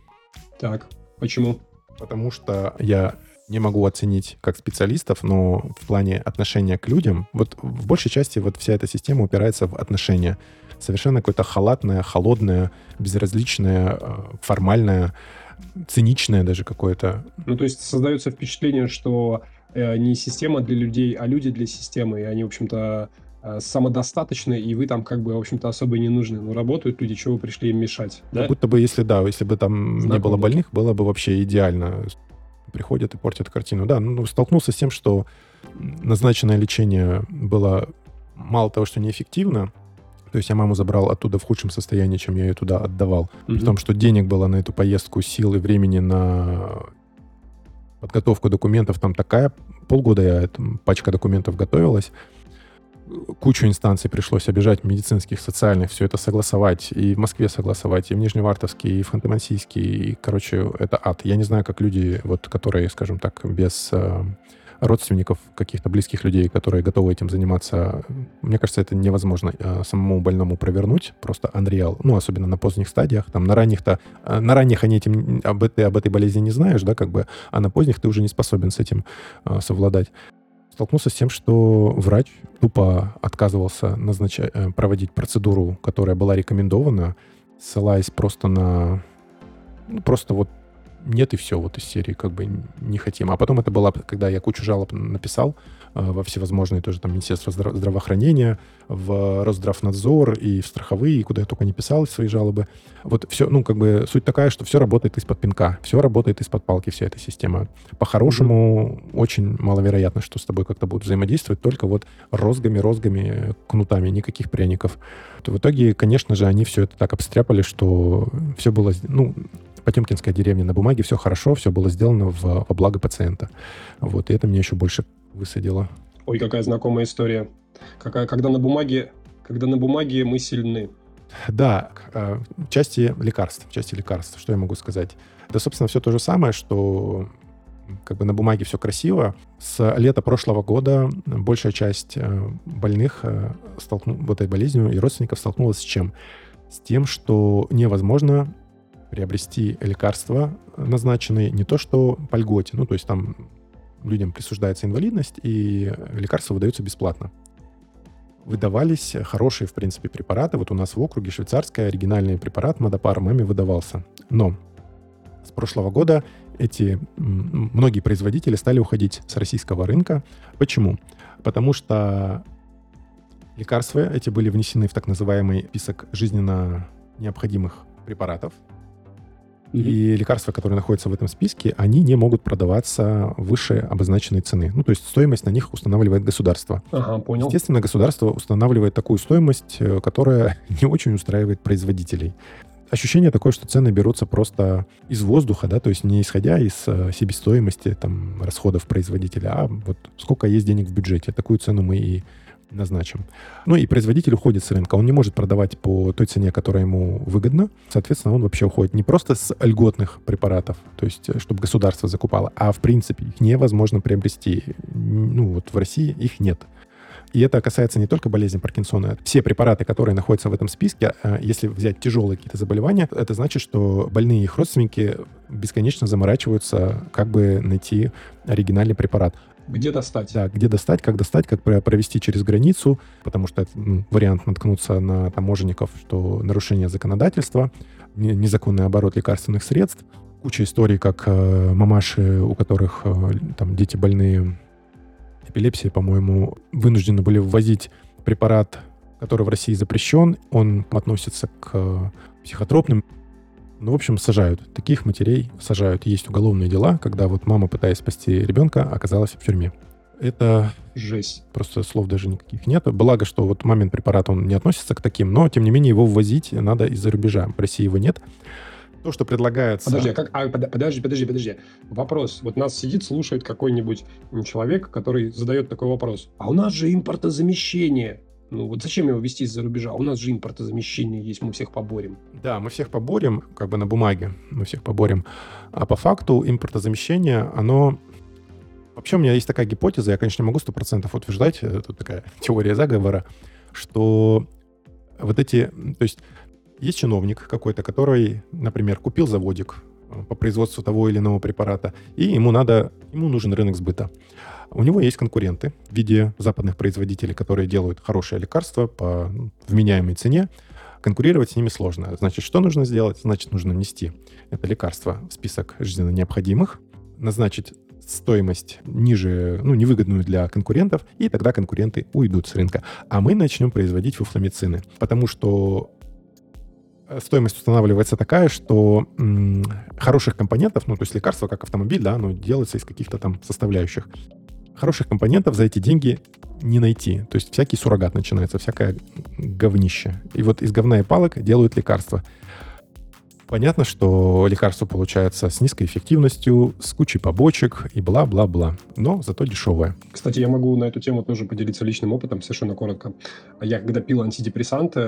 Speaker 1: Так, почему?
Speaker 2: Потому что я не могу оценить как специалистов, но в плане отношения к людям, вот в большей части вот вся эта система упирается в отношения. Совершенно какое-то халатное, холодное, безразличное, э, формальное, циничное даже какое-то.
Speaker 1: Ну, то есть создается впечатление, что не система для людей, а люди для системы, и они, в общем-то, э, самодостаточны, и вы там как бы, в общем-то, особо и не нужны. Но работают люди, чего вы пришли им мешать, да?
Speaker 2: Как будто бы, если да, если бы там Знакомый. не было больных, было бы вообще идеально. Приходят и портят картину. Да, ну, столкнулся с тем, что назначенное лечение было мало того, что неэффективно, то есть я маму забрал оттуда в худшем состоянии, чем я ее туда отдавал. Mm-hmm. При том, что денег было на эту поездку, сил и времени на подготовку документов там такая, полгода я, там, пачка документов готовилась, кучу инстанций пришлось обижать, медицинских, социальных, все это согласовать, и в Москве согласовать, и в Нижневартовске, и в Ханты-Мансийске, и, короче, это ад. Я не знаю, как люди, вот, которые, скажем так, без э, родственников, каких-то близких людей, которые готовы этим заниматься, мне кажется, это невозможно э, самому больному провернуть, просто unreal, ну, особенно на поздних стадиях, там, на ранних-то, э, на ранних они этим, об этой, об этой болезни не знаешь, да, как бы, а на поздних ты уже не способен с этим э, совладать. Столкнулся с тем, что врач тупо отказывался назначать, проводить процедуру, которая была рекомендована, ссылаясь просто на... Ну, просто вот нет, и все, вот из серии как бы не хотим. А потом это было, когда я кучу жалоб написал во всевозможные тоже там Министерство здраво- здравоохранения, в Росздравнадзор и в страховые, и куда я только не писал свои жалобы. Вот все, ну, как бы суть такая, что все работает из-под пинка, все работает из-под палки, вся эта система. По-хорошему, mm-hmm. очень маловероятно, что с тобой как-то будут взаимодействовать, только вот розгами, розгами, кнутами, никаких пряников. В итоге, конечно же, они все это так обстряпали, что все было, ну, Потемкинская деревня на бумаге, все хорошо, все было сделано в, во благо пациента. Вот, и это меня еще больше высадило.
Speaker 1: Ой, какая знакомая история. Какая, когда на бумаге, когда на бумаге мы сильны.
Speaker 2: Да, э, части лекарств, части лекарств, что я могу сказать? Да, собственно, все то же самое, что как бы на бумаге все красиво. С лета прошлого года большая часть э, больных э, столкну... этой болезнью и родственников столкнулась с чем? С тем, что невозможно приобрести лекарства назначенные не то что по льготе, ну то есть там людям присуждается инвалидность, и лекарства выдаются бесплатно. Выдавались хорошие, в принципе, препараты. Вот у нас в округе швейцарский оригинальный препарат Мадапар маме выдавался. Но с прошлого года эти многие производители стали уходить с российского рынка. Почему? Потому что лекарства эти были внесены в так называемый список жизненно необходимых препаратов, и лекарства, которые находятся в этом списке, они не могут продаваться выше обозначенной цены. Ну, то есть стоимость на них устанавливает государство.
Speaker 1: Ага, понял.
Speaker 2: Естественно, государство устанавливает такую стоимость, э, которая не очень устраивает производителей. Ощущение такое, что цены берутся просто из воздуха, да, то есть не исходя из э, себестоимости там, расходов производителя, а вот сколько есть денег в бюджете. Такую цену мы и назначим. Ну и производитель уходит с рынка. Он не может продавать по той цене, которая ему выгодна. Соответственно, он вообще уходит не просто с льготных препаратов, то есть э, чтобы государство закупало, а в принципе их невозможно приобрести. Ну вот в России их нет. И это касается не только болезни Паркинсона. Все препараты, которые находятся в этом списке, э, если взять тяжелые какие-то заболевания, это значит, что больные и их родственники бесконечно заморачиваются, как бы найти оригинальный препарат.
Speaker 1: Где достать?
Speaker 2: Да, где достать, как достать, как про- провести через границу, потому что это ну, вариант наткнуться на таможенников, что нарушение законодательства, не- незаконный оборот лекарственных средств. Куча историй, как э, мамаши, у которых э, там дети больные эпилепсией, по-моему, вынуждены были ввозить препарат, который в России запрещен. Он относится к э, психотропным. Ну, в общем, сажают. Таких матерей сажают. Есть уголовные дела, когда вот мама, пытаясь спасти ребенка, оказалась в тюрьме. Это
Speaker 1: Жесть.
Speaker 2: просто слов даже никаких нет. Благо, что вот мамин препарат, он не относится к таким, но, тем не менее, его ввозить надо из-за рубежа. В России его нет. То, что предлагается...
Speaker 1: Подожди, а как, а, под- подожди, подожди, подожди. Вопрос. Вот нас сидит, слушает какой-нибудь человек, который задает такой вопрос. А у нас же импортозамещение. Ну вот зачем его вести из-за рубежа? У нас же импортозамещение есть, мы всех поборем.
Speaker 2: Да, мы всех поборем, как бы на бумаге мы всех поборем. А по факту импортозамещение, оно... Вообще у меня есть такая гипотеза, я, конечно, не могу 100% утверждать, э, тут такая теория заговора, что вот эти... То есть есть чиновник какой-то, который, например, купил заводик э, по производству того или иного препарата, и ему надо, ему нужен рынок сбыта. У него есть конкуренты в виде западных производителей, которые делают хорошее лекарство по ну, вменяемой цене, конкурировать с ними сложно. Значит, что нужно сделать? Значит, нужно внести это лекарство в список жизненно необходимых, назначить стоимость ниже, ну, невыгодную для конкурентов, и тогда конкуренты уйдут с рынка. А мы начнем производить фуфломицины, потому что стоимость устанавливается такая, что м, хороших компонентов, ну, то есть лекарство, как автомобиль, да, оно делается из каких-то там составляющих. Хороших компонентов за эти деньги не найти. То есть всякий суррогат начинается, всякое говнище. И вот из говна и палок делают лекарства. Понятно, что лекарство получается с низкой эффективностью, с кучей побочек и бла-бла-бла. Но зато дешевое.
Speaker 1: Кстати, я могу на эту тему тоже поделиться личным опытом, совершенно коротко. Я когда пил антидепрессанты,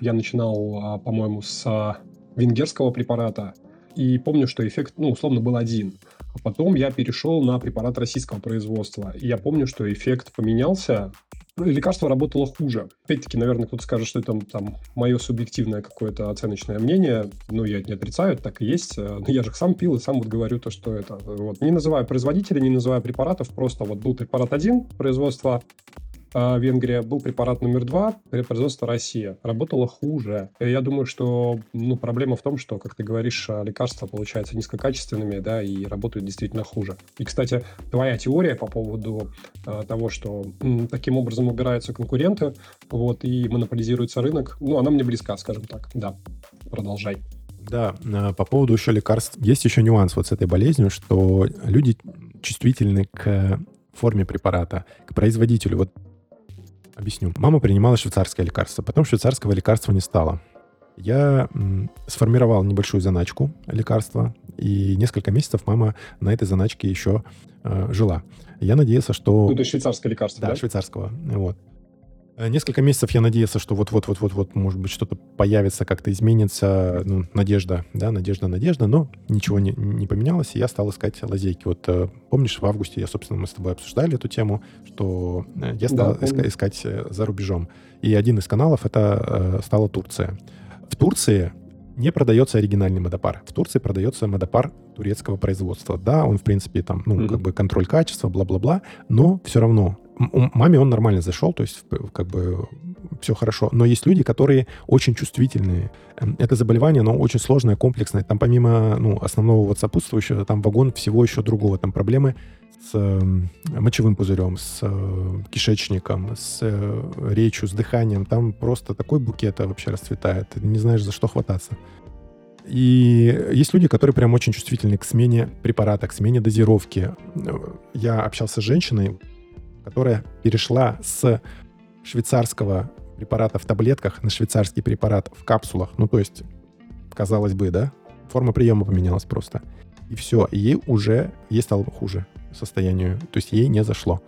Speaker 1: я начинал, а, по-моему, с а, венгерского препарата. И помню, что эффект, ну, условно, был один. А потом я перешел на препарат российского производства. И я помню, что эффект поменялся. Ну, лекарство работало хуже. Опять-таки, наверное, кто-то скажет, что это там мое субъективное какое-то оценочное мнение. Ну, я не отрицаю, так и есть. Э, Но я же сам пил и сам вот говорю то, что это. Вот. Не называю производителя, не называю препаратов, просто вот был препарат один производства Венгрия, был препарат номер два, производство Россия. Работало хуже. Я думаю, что ну, проблема в том, что, как ты говоришь, а, лекарства получаются низкокачественными, да, и работают действительно хуже. И, кстати, твоя теория по поводу а, того, что м, таким образом убираются конкуренты, вот, и монополизируется рынок, ну, она мне близка, скажем так. Да, продолжай.
Speaker 2: Да, а, по поводу еще лекарств. Есть еще нюанс вот с этой болезнью, что люди чувствительны к форме препарата, к производителю. Вот объясню. Мама принимала швейцарское лекарство, потом швейцарского лекарства не стало. Я сформировал небольшую заначку лекарства, и несколько месяцев мама на этой заначке еще э, жила. Я надеялся, что...
Speaker 1: Ну, то есть швейцарское лекарство,
Speaker 2: Да,
Speaker 1: да?
Speaker 2: швейцарского. Вот. Э, Несколько месяцев я надеялся, что вот-вот-вот-вот-вот, может быть, что-то появится, как-то изменится. Ну, надежда, да, надежда, надежда, но ничего не, не поменялось, и я стал искать лазейки. Вот э, помнишь, в августе я, собственно, мы с тобой обсуждали эту тему, что э, я стал
Speaker 1: Да,
Speaker 2: иска- искать за рубежом. И один из каналов это э, стала Турция. В Турции не продается оригинальный модопар. В Турции продается модопар турецкого производства. Да, он, в принципе, там, ну,
Speaker 1: Мгм.
Speaker 2: как бы контроль качества, бла-бла-бла, но все равно маме он нормально зашел, то есть как бы все хорошо. Но есть люди, которые очень чувствительные. Эм, Это заболевание, оно очень сложное, комплексное. Там помимо ну, основного вот сопутствующего, там вагон всего еще другого. Там проблемы с эм, мочевым пузырем, с э, кишечником, с э, речью, с дыханием. Там просто такой букет вообще расцветает. Ты не знаешь, за что хвататься. И есть люди, которые прям очень чувствительны к смене препарата, к смене дозировки. Я общался с женщиной, которая перешла с швейцарского препарата в таблетках на швейцарский препарат в капсулах. Ну, то есть, казалось бы, да, форма приема поменялась просто. И все, ей уже, ей стало хуже состоянию, то есть ей не зашло.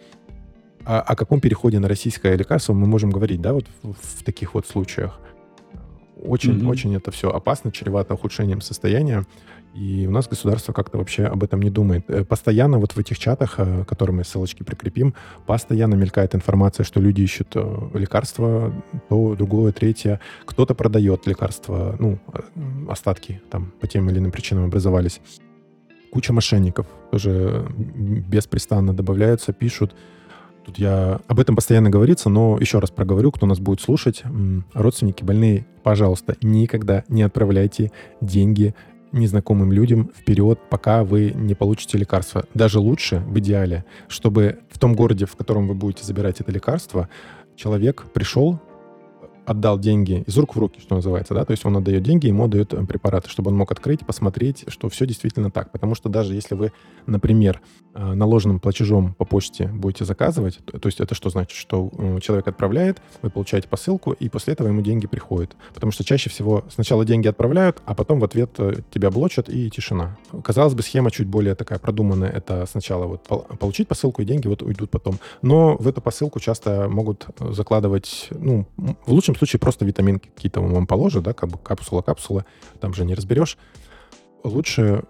Speaker 2: А о каком переходе на российское лекарство мы можем говорить, да, вот в, в таких вот случаях? Очень,
Speaker 1: Мгм.
Speaker 2: очень это все опасно, чревато ухудшением состояния. И у нас государство как-то вообще об этом не думает. Э, Постоянно вот в этих чатах, э, к которым мы ссылочки прикрепим, постоянно мелькает информация, что люди ищут э, лекарства, то, другое, третье. Кто-то продает лекарства, ну, э, остатки там по тем или иным причинам образовались. Куча мошенников тоже беспрестанно добавляются, пишут. Тут я... Об этом постоянно говорится, но еще раз проговорю, кто нас будет слушать. Родственники больные, пожалуйста, никогда не отправляйте деньги незнакомым людям вперед, пока вы не получите лекарство. Даже лучше, в идеале, чтобы в том городе, в котором вы будете забирать это лекарство, человек пришел, отдал деньги из рук в руки, что называется, да, то есть он отдает деньги, ему дают э, препараты, чтобы он мог открыть, посмотреть, что все действительно так. Потому что даже если вы, например, э, наложенным платежом по почте будете заказывать, то, то есть это что значит? Что э, человек отправляет, вы получаете посылку, и после этого ему деньги приходят. Потому что чаще всего сначала деньги отправляют, а потом в ответ тебя блочат, и тишина. Казалось бы, схема чуть более такая продуманная. Это сначала вот пол- получить посылку, и деньги вот уйдут потом. Но в эту посылку часто могут закладывать, ну, в лучшем случае просто витаминки какие-то вам положат, да, как бы капсула-капсула, там же не разберешь. Лучше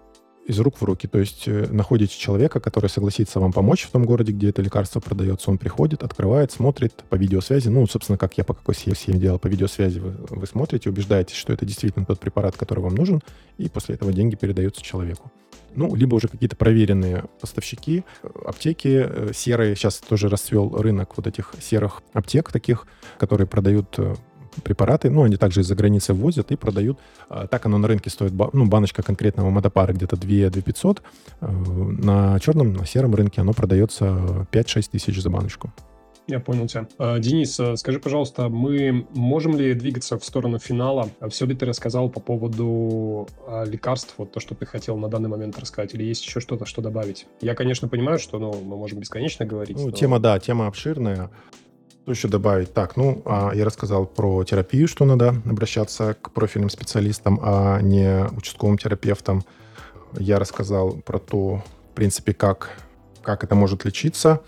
Speaker 2: из рук в руки. То есть э, находите человека, который согласится вам помочь в том городе, где это лекарство продается. Он приходит, открывает, смотрит по видеосвязи. Ну, собственно, как я по какой схеме делал, по видеосвязи вы, вы смотрите, убеждаетесь, что это действительно тот препарат, который вам нужен, и после этого деньги передаются человеку. Ну, либо уже какие-то проверенные поставщики, аптеки э, серые. Сейчас тоже расцвел рынок вот этих серых аптек таких, которые продают э, препараты, ну, они также из-за границы ввозят и продают. А, Так оно на рынке стоит, ну, баночка конкретного мотопара где-то 2 2500. Э, На черном, на сером рынке оно продается 5-6 тысяч за баночку.
Speaker 1: Я понял тебя. А, Денис, а, скажи, пожалуйста, мы можем ли двигаться в сторону финала? Все ли ты рассказал по поводу лекарств, вот то, что ты хотел на данный момент рассказать, или есть еще что-то, что добавить? Я, конечно, понимаю, что ну, мы можем бесконечно говорить.
Speaker 2: Ну,
Speaker 1: но-
Speaker 2: тема, да, тема обширная. Что еще добавить? Так, ну, а, я рассказал про терапию, что надо обращаться к профильным специалистам, а не участковым терапевтам. Я рассказал про то, в принципе, как, как это может лечиться,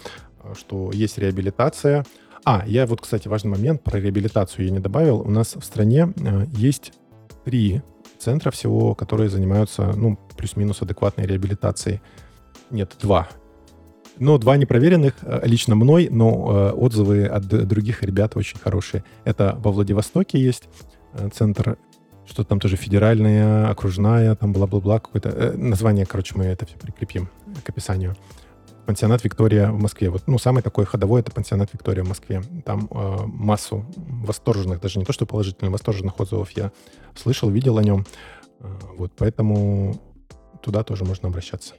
Speaker 2: что есть реабилитация. А, я вот, кстати, важный момент про реабилитацию я не добавил. У нас в стране э, есть три центра всего, которые занимаются, ну, плюс-минус адекватной реабилитацией. Нет, два. Но два непроверенных э, лично мной, но э, отзывы от других ребят очень хорошие. Это во Владивостоке есть центр, что там тоже федеральная, окружная, там бла-бла-бла, какое-то название, короче, мы это все прикрепим к описанию. Пансионат Виктория в Москве. Вот, ну, самый такой ходовой это пансионат Виктория в Москве. Там э, массу восторженных, даже не то, что положительных, восторженных отзывов я слышал, видел о нем. Э, вот, поэтому туда тоже можно обращаться.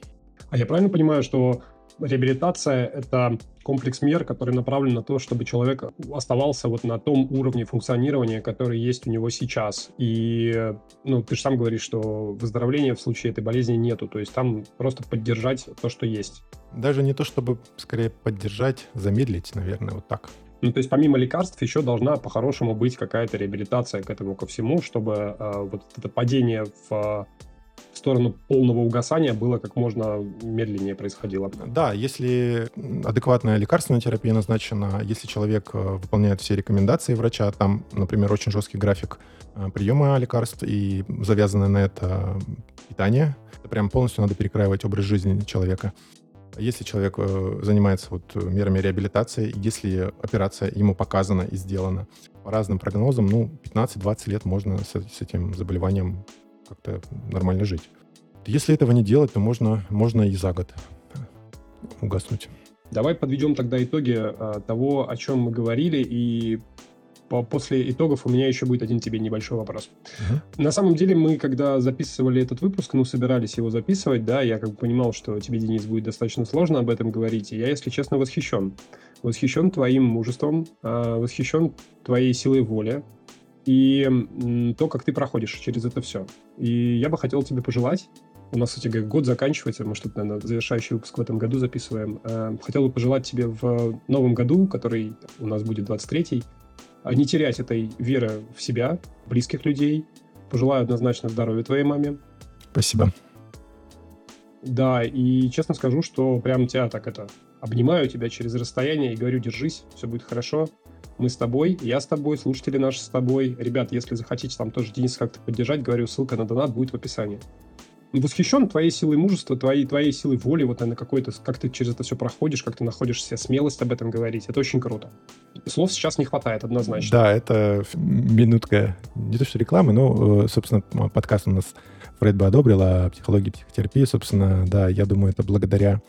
Speaker 1: А я правильно понимаю, что реабилитация – это комплекс мер, который направлен на то, чтобы человек оставался вот на том уровне функционирования, который есть у него сейчас. И, ну, ты же сам говоришь, что выздоровления в случае этой болезни нету. То есть там просто поддержать то, что есть.
Speaker 2: Даже не то, чтобы скорее поддержать, замедлить, наверное, вот так.
Speaker 1: Ну, то есть помимо лекарств еще должна по-хорошему быть какая-то реабилитация к этому ко всему, чтобы э, вот это падение в, э, в сторону полного угасания было как можно медленнее происходило.
Speaker 2: Да, если адекватная лекарственная терапия назначена, если человек э, выполняет все рекомендации врача, там, например, очень жесткий график э, приема лекарств и завязанное на это питание, это прям полностью надо перекраивать образ жизни человека. Если человек э, занимается вот мерами реабилитации, если операция ему показана и сделана, по разным прогнозам, ну, 15-20 лет можно с, с этим заболеванием как-то нормально жить. Если этого не делать, то можно, можно и за год угаснуть.
Speaker 1: Давай подведем тогда итоги э, того, о чем мы говорили, и по- после итогов у меня еще будет один тебе небольшой вопрос.
Speaker 2: Мгм.
Speaker 1: На самом деле мы, когда записывали этот выпуск, ну, собирались его записывать, да, я как бы понимал, что тебе, Денис, будет достаточно сложно об этом говорить, и я, если честно, восхищен. Восхищен твоим мужеством, э, восхищен твоей силой воли, и то, как ты проходишь через это все. И я бы хотел тебе пожелать, у нас, кстати, говоря, год заканчивается, мы что-то, наверное, завершающий выпуск в этом году записываем. Э, Хотел бы пожелать тебе в новом году, который у нас будет 23-й, а, не терять этой веры в себя, близких людей. Пожелаю однозначно здоровья твоей маме.
Speaker 2: Спасибо.
Speaker 1: Да, и честно скажу, что прям тебя так это обнимаю тебя через расстояние и говорю, держись, все будет хорошо. Мы с тобой, я с тобой, слушатели наши с тобой. Ребят, если захотите там тоже Денис как-то поддержать, говорю, ссылка на донат будет в описании. Восхищен твоей силой мужества, твоей, твоей силой воли, вот она какой-то, как ты через это все проходишь, как ты находишь себе смелость об этом говорить. Это очень круто. Слов сейчас не хватает однозначно.
Speaker 2: Да, это минутка не то что рекламы, но, э, собственно, подкаст у нас Фред бы одобрил о психологии психотерапии. Собственно, да, я думаю, это благодаря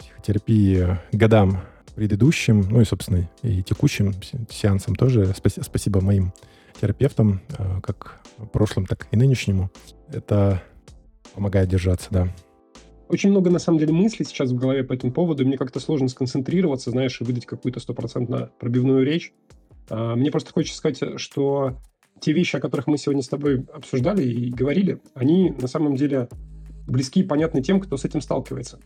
Speaker 2: психотерапии годам предыдущим, ну и, собственно, и текущим сеансам тоже. Спасибо моим терапевтам, э, как прошлым, так и нынешнему. Это помогает держаться, да.
Speaker 1: Очень много, на самом деле, мыслей сейчас в голове по этому поводу, мне как-то сложно сконцентрироваться, знаешь, и выдать какую-то стопроцентно пробивную речь. А, мне просто хочется сказать, что те вещи, о которых мы сегодня с тобой обсуждали и говорили, они на самом деле близки и понятны тем, кто с этим сталкивается.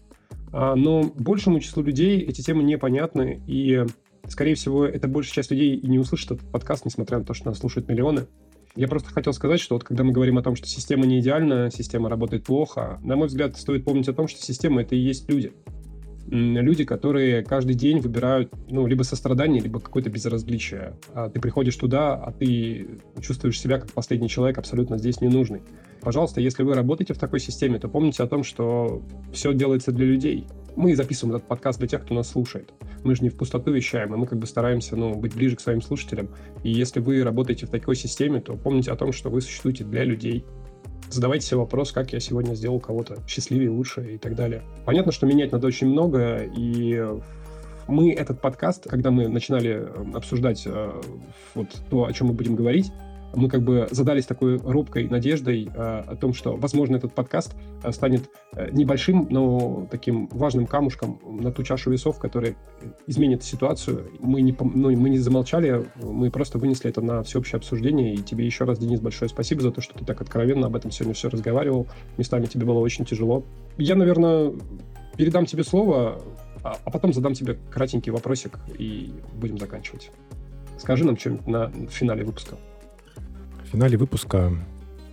Speaker 1: А, но большему числу людей эти темы непонятны, и, скорее всего, это большая часть людей и не услышит этот подкаст, несмотря на то, что нас слушают миллионы. Я просто хотел сказать, что вот когда мы говорим о том, что система не идеальна, система работает плохо, на мой взгляд, стоит помнить о том, что система — это и есть люди. Люди, которые каждый день выбирают, ну, либо сострадание, либо какое-то безразличие. А ты приходишь туда, а ты чувствуешь себя как последний человек, абсолютно здесь ненужный. Пожалуйста, если вы работаете в такой системе, то помните о том, что все делается для людей. Мы записываем этот подкаст для тех, кто нас слушает. Мы же не в пустоту вещаем, и мы как бы стараемся ну, быть ближе к своим слушателям. И если вы работаете в такой системе, то помните о том, что вы существуете для людей. Задавайте себе вопрос, как я сегодня сделал кого-то счастливее, лучше и так далее. Понятно, что менять надо очень много, и мы этот подкаст, когда мы начинали э, обсуждать э, вот то, о чем мы будем говорить, мы как бы задались такой робкой надеждой э, о том, что, возможно, этот подкаст э, станет э, небольшим, но таким важным камушком на ту чашу весов, который изменит ситуацию. Мы не, ну, мы не замолчали, мы просто вынесли это на всеобщее обсуждение. И тебе еще раз, Денис, большое спасибо за то, что ты так откровенно об этом сегодня все разговаривал. Местами тебе было очень тяжело. Я, наверное, передам тебе слово, а, а потом задам тебе кратенький вопросик и будем заканчивать. Скажи нам что-нибудь на финале выпуска.
Speaker 2: В финале выпуска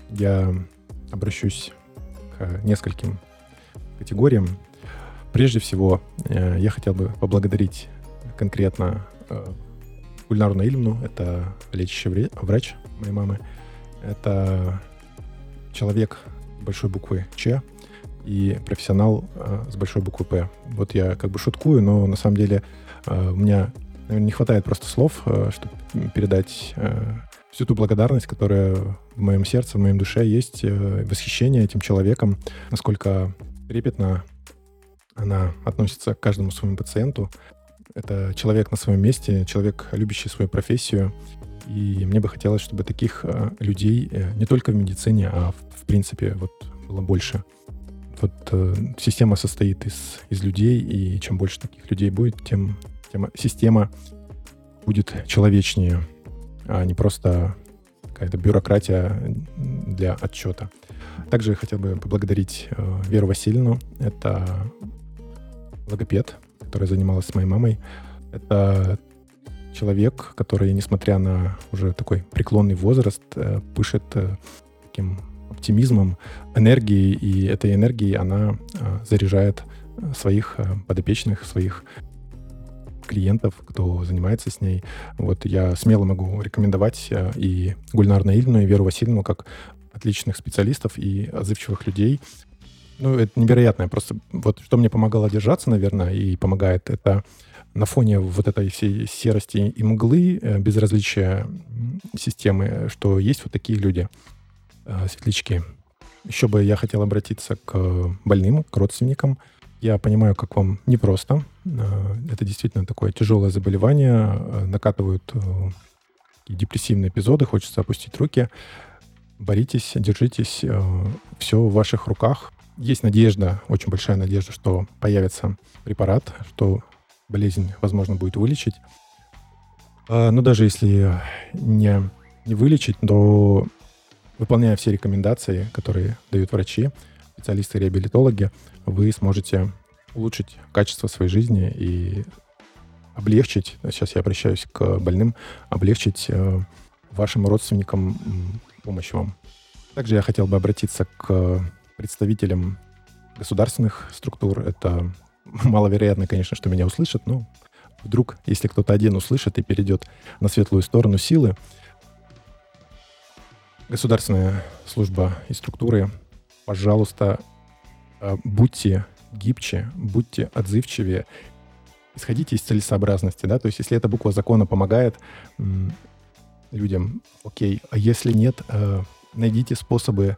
Speaker 2: я обращусь к нескольким категориям. Прежде всего, э, я хотел бы поблагодарить конкретно э, Гульнару Наильмну, это лечащий врач моей мамы. Это человек большой буквы Ч и профессионал э, с большой буквы П. Вот я как бы шуткую, но на самом деле у меня наверное, не хватает просто слов, чтобы передать всю ту благодарность, которая в моем сердце, в моем душе есть, э, восхищение этим человеком, насколько трепетно она относится к каждому своему пациенту. Это человек на своем месте, человек, любящий свою профессию. И мне бы хотелось, чтобы таких э, людей э, не только в медицине, а в, в принципе вот было больше. Вот э, система состоит из, из людей, и чем больше таких людей будет, тем, тем система будет человечнее а не просто какая-то бюрократия для отчета. Также хотел бы поблагодарить э, Веру Васильевну. Это логопед, которая занималась с моей мамой. Это человек, который, несмотря на уже такой преклонный возраст, э, пышет э, таким оптимизмом, энергией, и этой энергией она заряжает своих подопечных, своих клиентов, кто занимается с ней. Вот я смело могу рекомендовать э, и Гульнар Наильну, и Веру Васильевну как отличных специалистов и отзывчивых людей. Ну, это невероятное. Просто вот что мне помогало держаться, наверное, и помогает, это на фоне вот этой всей серости и мглы, э, безразличия системы, что есть вот такие люди, э, светлячки. Еще бы я хотел обратиться к больным, к родственникам, я понимаю, как вам непросто. Э, это действительно такое тяжелое заболевание. Э, накатывают э, депрессивные эпизоды, хочется опустить руки. Боритесь, держитесь, все в ваших руках. Есть надежда, очень большая надежда, что появится препарат, что болезнь, возможно, будет вылечить. Но даже если не, не вылечить, то выполняя все рекомендации, которые дают врачи, специалисты-реабилитологи, вы сможете улучшить качество своей жизни и облегчить, сейчас я обращаюсь к больным, облегчить э, вашим родственникам помощь вам. Также я хотел бы обратиться к представителям государственных структур. Это маловероятно, конечно, что меня услышат, но вдруг, если кто-то один услышит и перейдет на светлую сторону силы, государственная служба и структуры, пожалуйста, будьте гибче, будьте отзывчивее, исходите из целесообразности, да, то есть если эта буква закона помогает м, людям, окей, а если нет, э, найдите способы,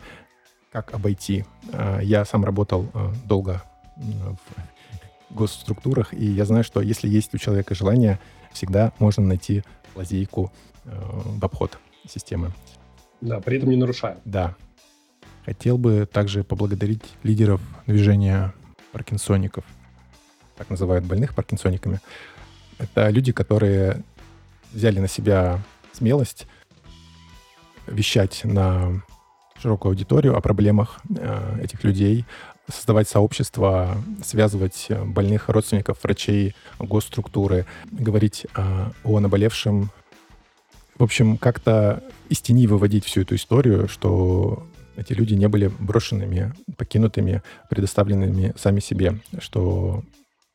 Speaker 2: как обойти. Э, я сам работал э, долго в госструктурах, и я знаю, что если есть у человека желание, всегда можно найти лазейку э, в обход системы.
Speaker 1: Да, при этом не нарушая.
Speaker 2: Да. Хотел бы также поблагодарить лидеров движения паркинсоников. Так называют больных паркинсониками. Это люди, которые взяли на себя смелость вещать на широкую аудиторию о проблемах э, этих людей, создавать сообщества, связывать э, больных родственников, врачей, госструктуры, говорить э, о наболевшем. В общем, как-то из тени выводить всю эту историю, что эти люди не были брошенными, покинутыми, предоставленными сами себе, что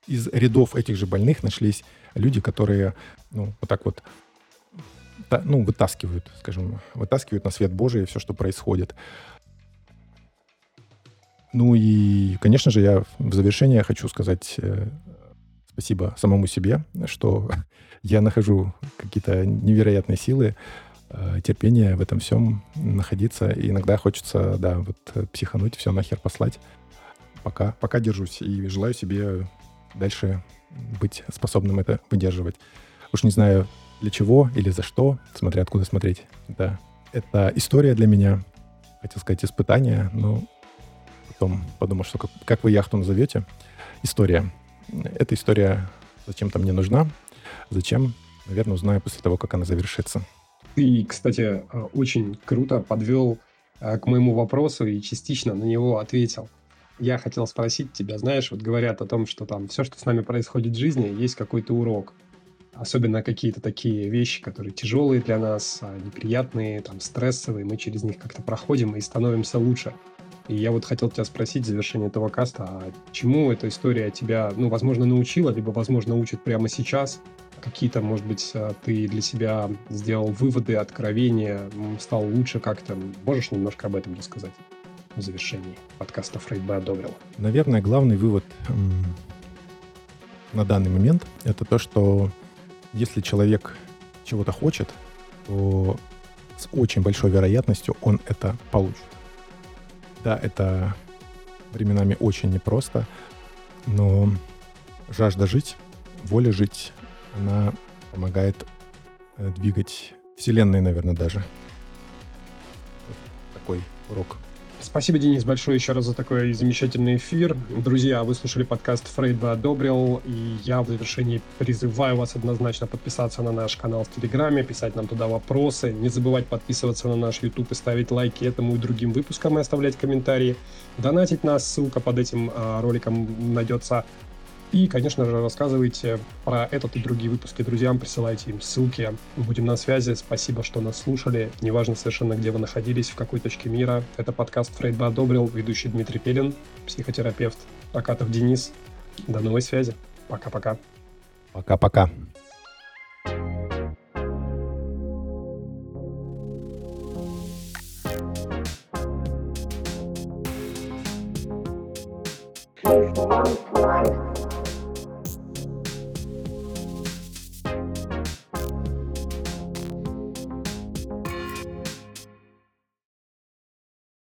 Speaker 2: из рядов этих же больных нашлись люди, которые, ну, вот так вот, та, ну, вытаскивают, скажем, вытаскивают на свет Божий все, что происходит. Ну и, конечно же, я в завершение хочу сказать э, спасибо самому себе, что я нахожу какие-то невероятные силы, терпение в этом всем находиться. И иногда хочется, да, вот э, психануть, все нахер послать. Пока, пока держусь и желаю себе дальше быть способным это выдерживать. Уж не знаю для чего или за что, смотря откуда смотреть. Да, это история для меня, хотел сказать, испытание, но потом подумал, что как, как вы яхту назовете. История. Эта история зачем-то мне нужна. Зачем? Наверное, узнаю после того, как она завершится.
Speaker 1: Ты, кстати, э, очень круто подвел э, к моему вопросу и частично на него ответил. Я хотел спросить тебя, знаешь, вот говорят о том, что там все, что с нами происходит в жизни, есть какой-то урок. Особенно какие-то такие вещи, которые тяжелые для нас, а неприятные, там, стрессовые, мы через них как-то проходим и становимся лучше. И я вот хотел тебя спросить в завершении этого каста, а чему эта история тебя, ну, возможно, научила, либо, возможно, учит прямо сейчас? Какие-то, может быть, а, ты для себя сделал выводы, откровения, стал лучше как-то? Можешь немножко об этом рассказать в завершении подкаста «Фрейд бы одобрил»?
Speaker 2: Наверное, главный вывод на данный момент — это то, что если человек чего-то хочет, то с очень большой вероятностью он это получит. Да, это временами очень непросто, но жажда жить, воля жить, она помогает э, двигать Вселенной, наверное, даже. такой урок.
Speaker 1: Спасибо, Денис, большое еще раз за такой замечательный эфир. Друзья, вы слушали подкаст «Фрейд бы одобрил», и я в завершении призываю вас однозначно подписаться на наш канал в Телеграме, писать нам туда вопросы, не забывать подписываться на наш YouTube и ставить лайки этому и другим выпускам и оставлять комментарии, донатить нас, ссылка под этим э, роликом найдется и, конечно же, рассказывайте про этот и другие выпуски друзьям, присылайте им ссылки. Будем на связи. Спасибо, что нас слушали. Неважно совершенно, где вы находились, в какой точке мира. Это подкаст Фрейд бы одобрил. Ведущий Дмитрий Пелин, психотерапевт. Акатов Денис. До новой связи. Пока-пока.
Speaker 2: Пока-пока.